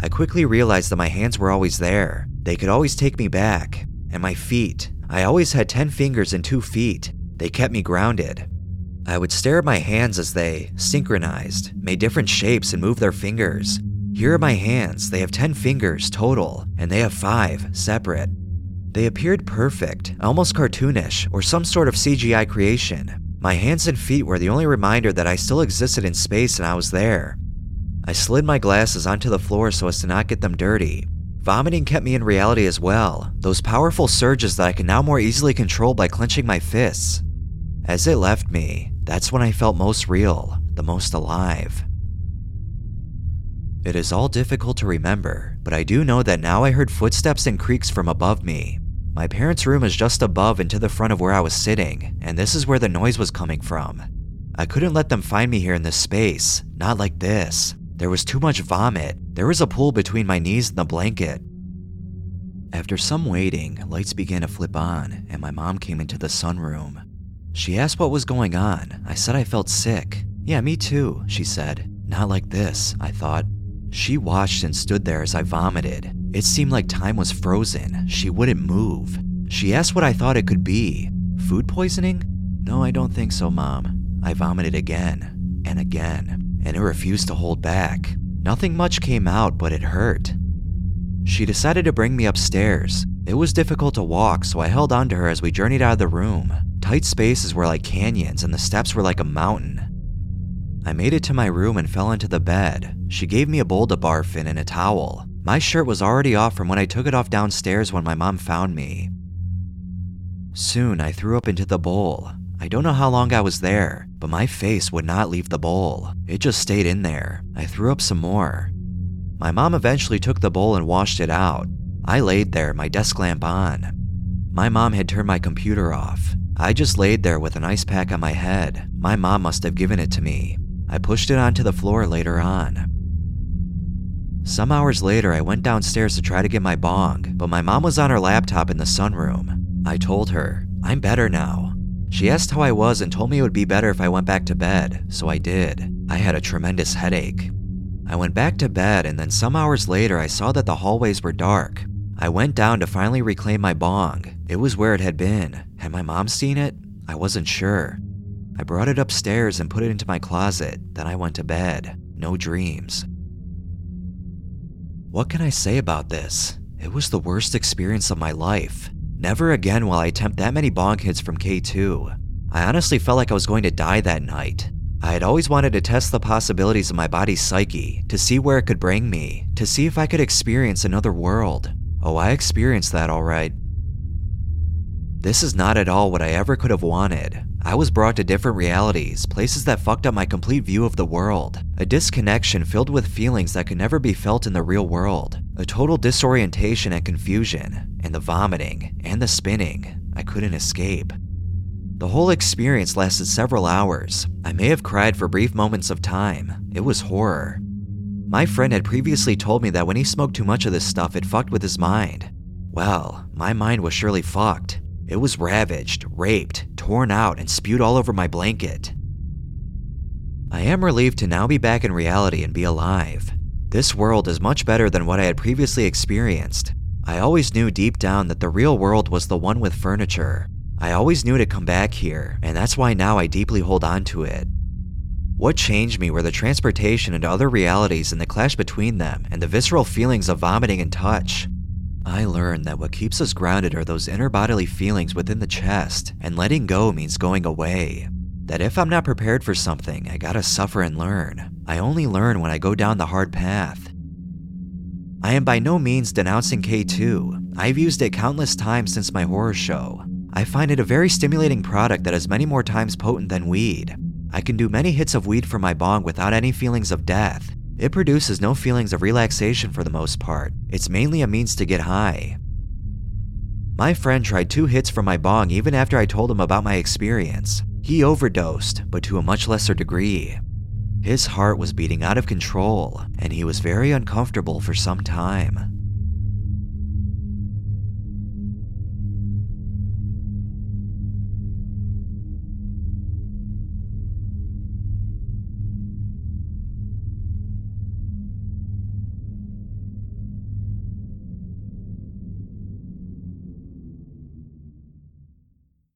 I quickly realized that my hands were always there. They could always take me back and my feet. I always had 10 fingers and 2 feet. They kept me grounded. I would stare at my hands as they, synchronized, made different shapes and moved their fingers. Here are my hands. They have 10 fingers total, and they have 5 separate. They appeared perfect, almost cartoonish, or some sort of CGI creation. My hands and feet were the only reminder that I still existed in space and I was there. I slid my glasses onto the floor so as to not get them dirty, Vomiting kept me in reality as well, those powerful surges that I can now more easily control by clenching my fists. As it left me, that's when I felt most real, the most alive. It is all difficult to remember, but I do know that now I heard footsteps and creaks from above me. My parents' room is just above and to the front of where I was sitting, and this is where the noise was coming from. I couldn't let them find me here in this space, not like this. There was too much vomit. There was a pool between my knees and the blanket. After some waiting, lights began to flip on, and my mom came into the sunroom. She asked what was going on. I said I felt sick. Yeah, me too, she said. Not like this, I thought. She watched and stood there as I vomited. It seemed like time was frozen. She wouldn't move. She asked what I thought it could be. Food poisoning? No, I don't think so, Mom. I vomited again and again and it refused to hold back. Nothing much came out, but it hurt. She decided to bring me upstairs. It was difficult to walk, so I held on to her as we journeyed out of the room. Tight spaces were like canyons, and the steps were like a mountain. I made it to my room and fell into the bed. She gave me a bowl to barf in and a towel. My shirt was already off from when I took it off downstairs when my mom found me. Soon I threw up into the bowl. I don't know how long I was there, but my face would not leave the bowl. It just stayed in there. I threw up some more. My mom eventually took the bowl and washed it out. I laid there, my desk lamp on. My mom had turned my computer off. I just laid there with an ice pack on my head. My mom must have given it to me. I pushed it onto the floor later on. Some hours later, I went downstairs to try to get my bong, but my mom was on her laptop in the sunroom. I told her, I'm better now. She asked how I was and told me it would be better if I went back to bed, so I did. I had a tremendous headache. I went back to bed, and then some hours later, I saw that the hallways were dark. I went down to finally reclaim my bong. It was where it had been. Had my mom seen it? I wasn't sure. I brought it upstairs and put it into my closet. Then I went to bed. No dreams. What can I say about this? It was the worst experience of my life. Never again will I attempt that many bong hits from K2. I honestly felt like I was going to die that night. I had always wanted to test the possibilities of my body's psyche, to see where it could bring me, to see if I could experience another world. Oh, I experienced that alright. This is not at all what I ever could have wanted. I was brought to different realities, places that fucked up my complete view of the world, a disconnection filled with feelings that could never be felt in the real world, a total disorientation and confusion, and the vomiting and the spinning. I couldn't escape. The whole experience lasted several hours. I may have cried for brief moments of time. It was horror. My friend had previously told me that when he smoked too much of this stuff, it fucked with his mind. Well, my mind was surely fucked. It was ravaged, raped, torn out, and spewed all over my blanket. I am relieved to now be back in reality and be alive. This world is much better than what I had previously experienced. I always knew deep down that the real world was the one with furniture. I always knew to come back here, and that's why now I deeply hold on to it. What changed me were the transportation into other realities and the clash between them, and the visceral feelings of vomiting and touch. I learned that what keeps us grounded are those inner bodily feelings within the chest, and letting go means going away. That if I'm not prepared for something, I gotta suffer and learn. I only learn when I go down the hard path. I am by no means denouncing K2. I've used it countless times since my horror show. I find it a very stimulating product that is many more times potent than weed. I can do many hits of weed from my bong without any feelings of death. It produces no feelings of relaxation for the most part. It's mainly a means to get high. My friend tried two hits from my bong even after I told him about my experience. He overdosed, but to a much lesser degree. His heart was beating out of control, and he was very uncomfortable for some time.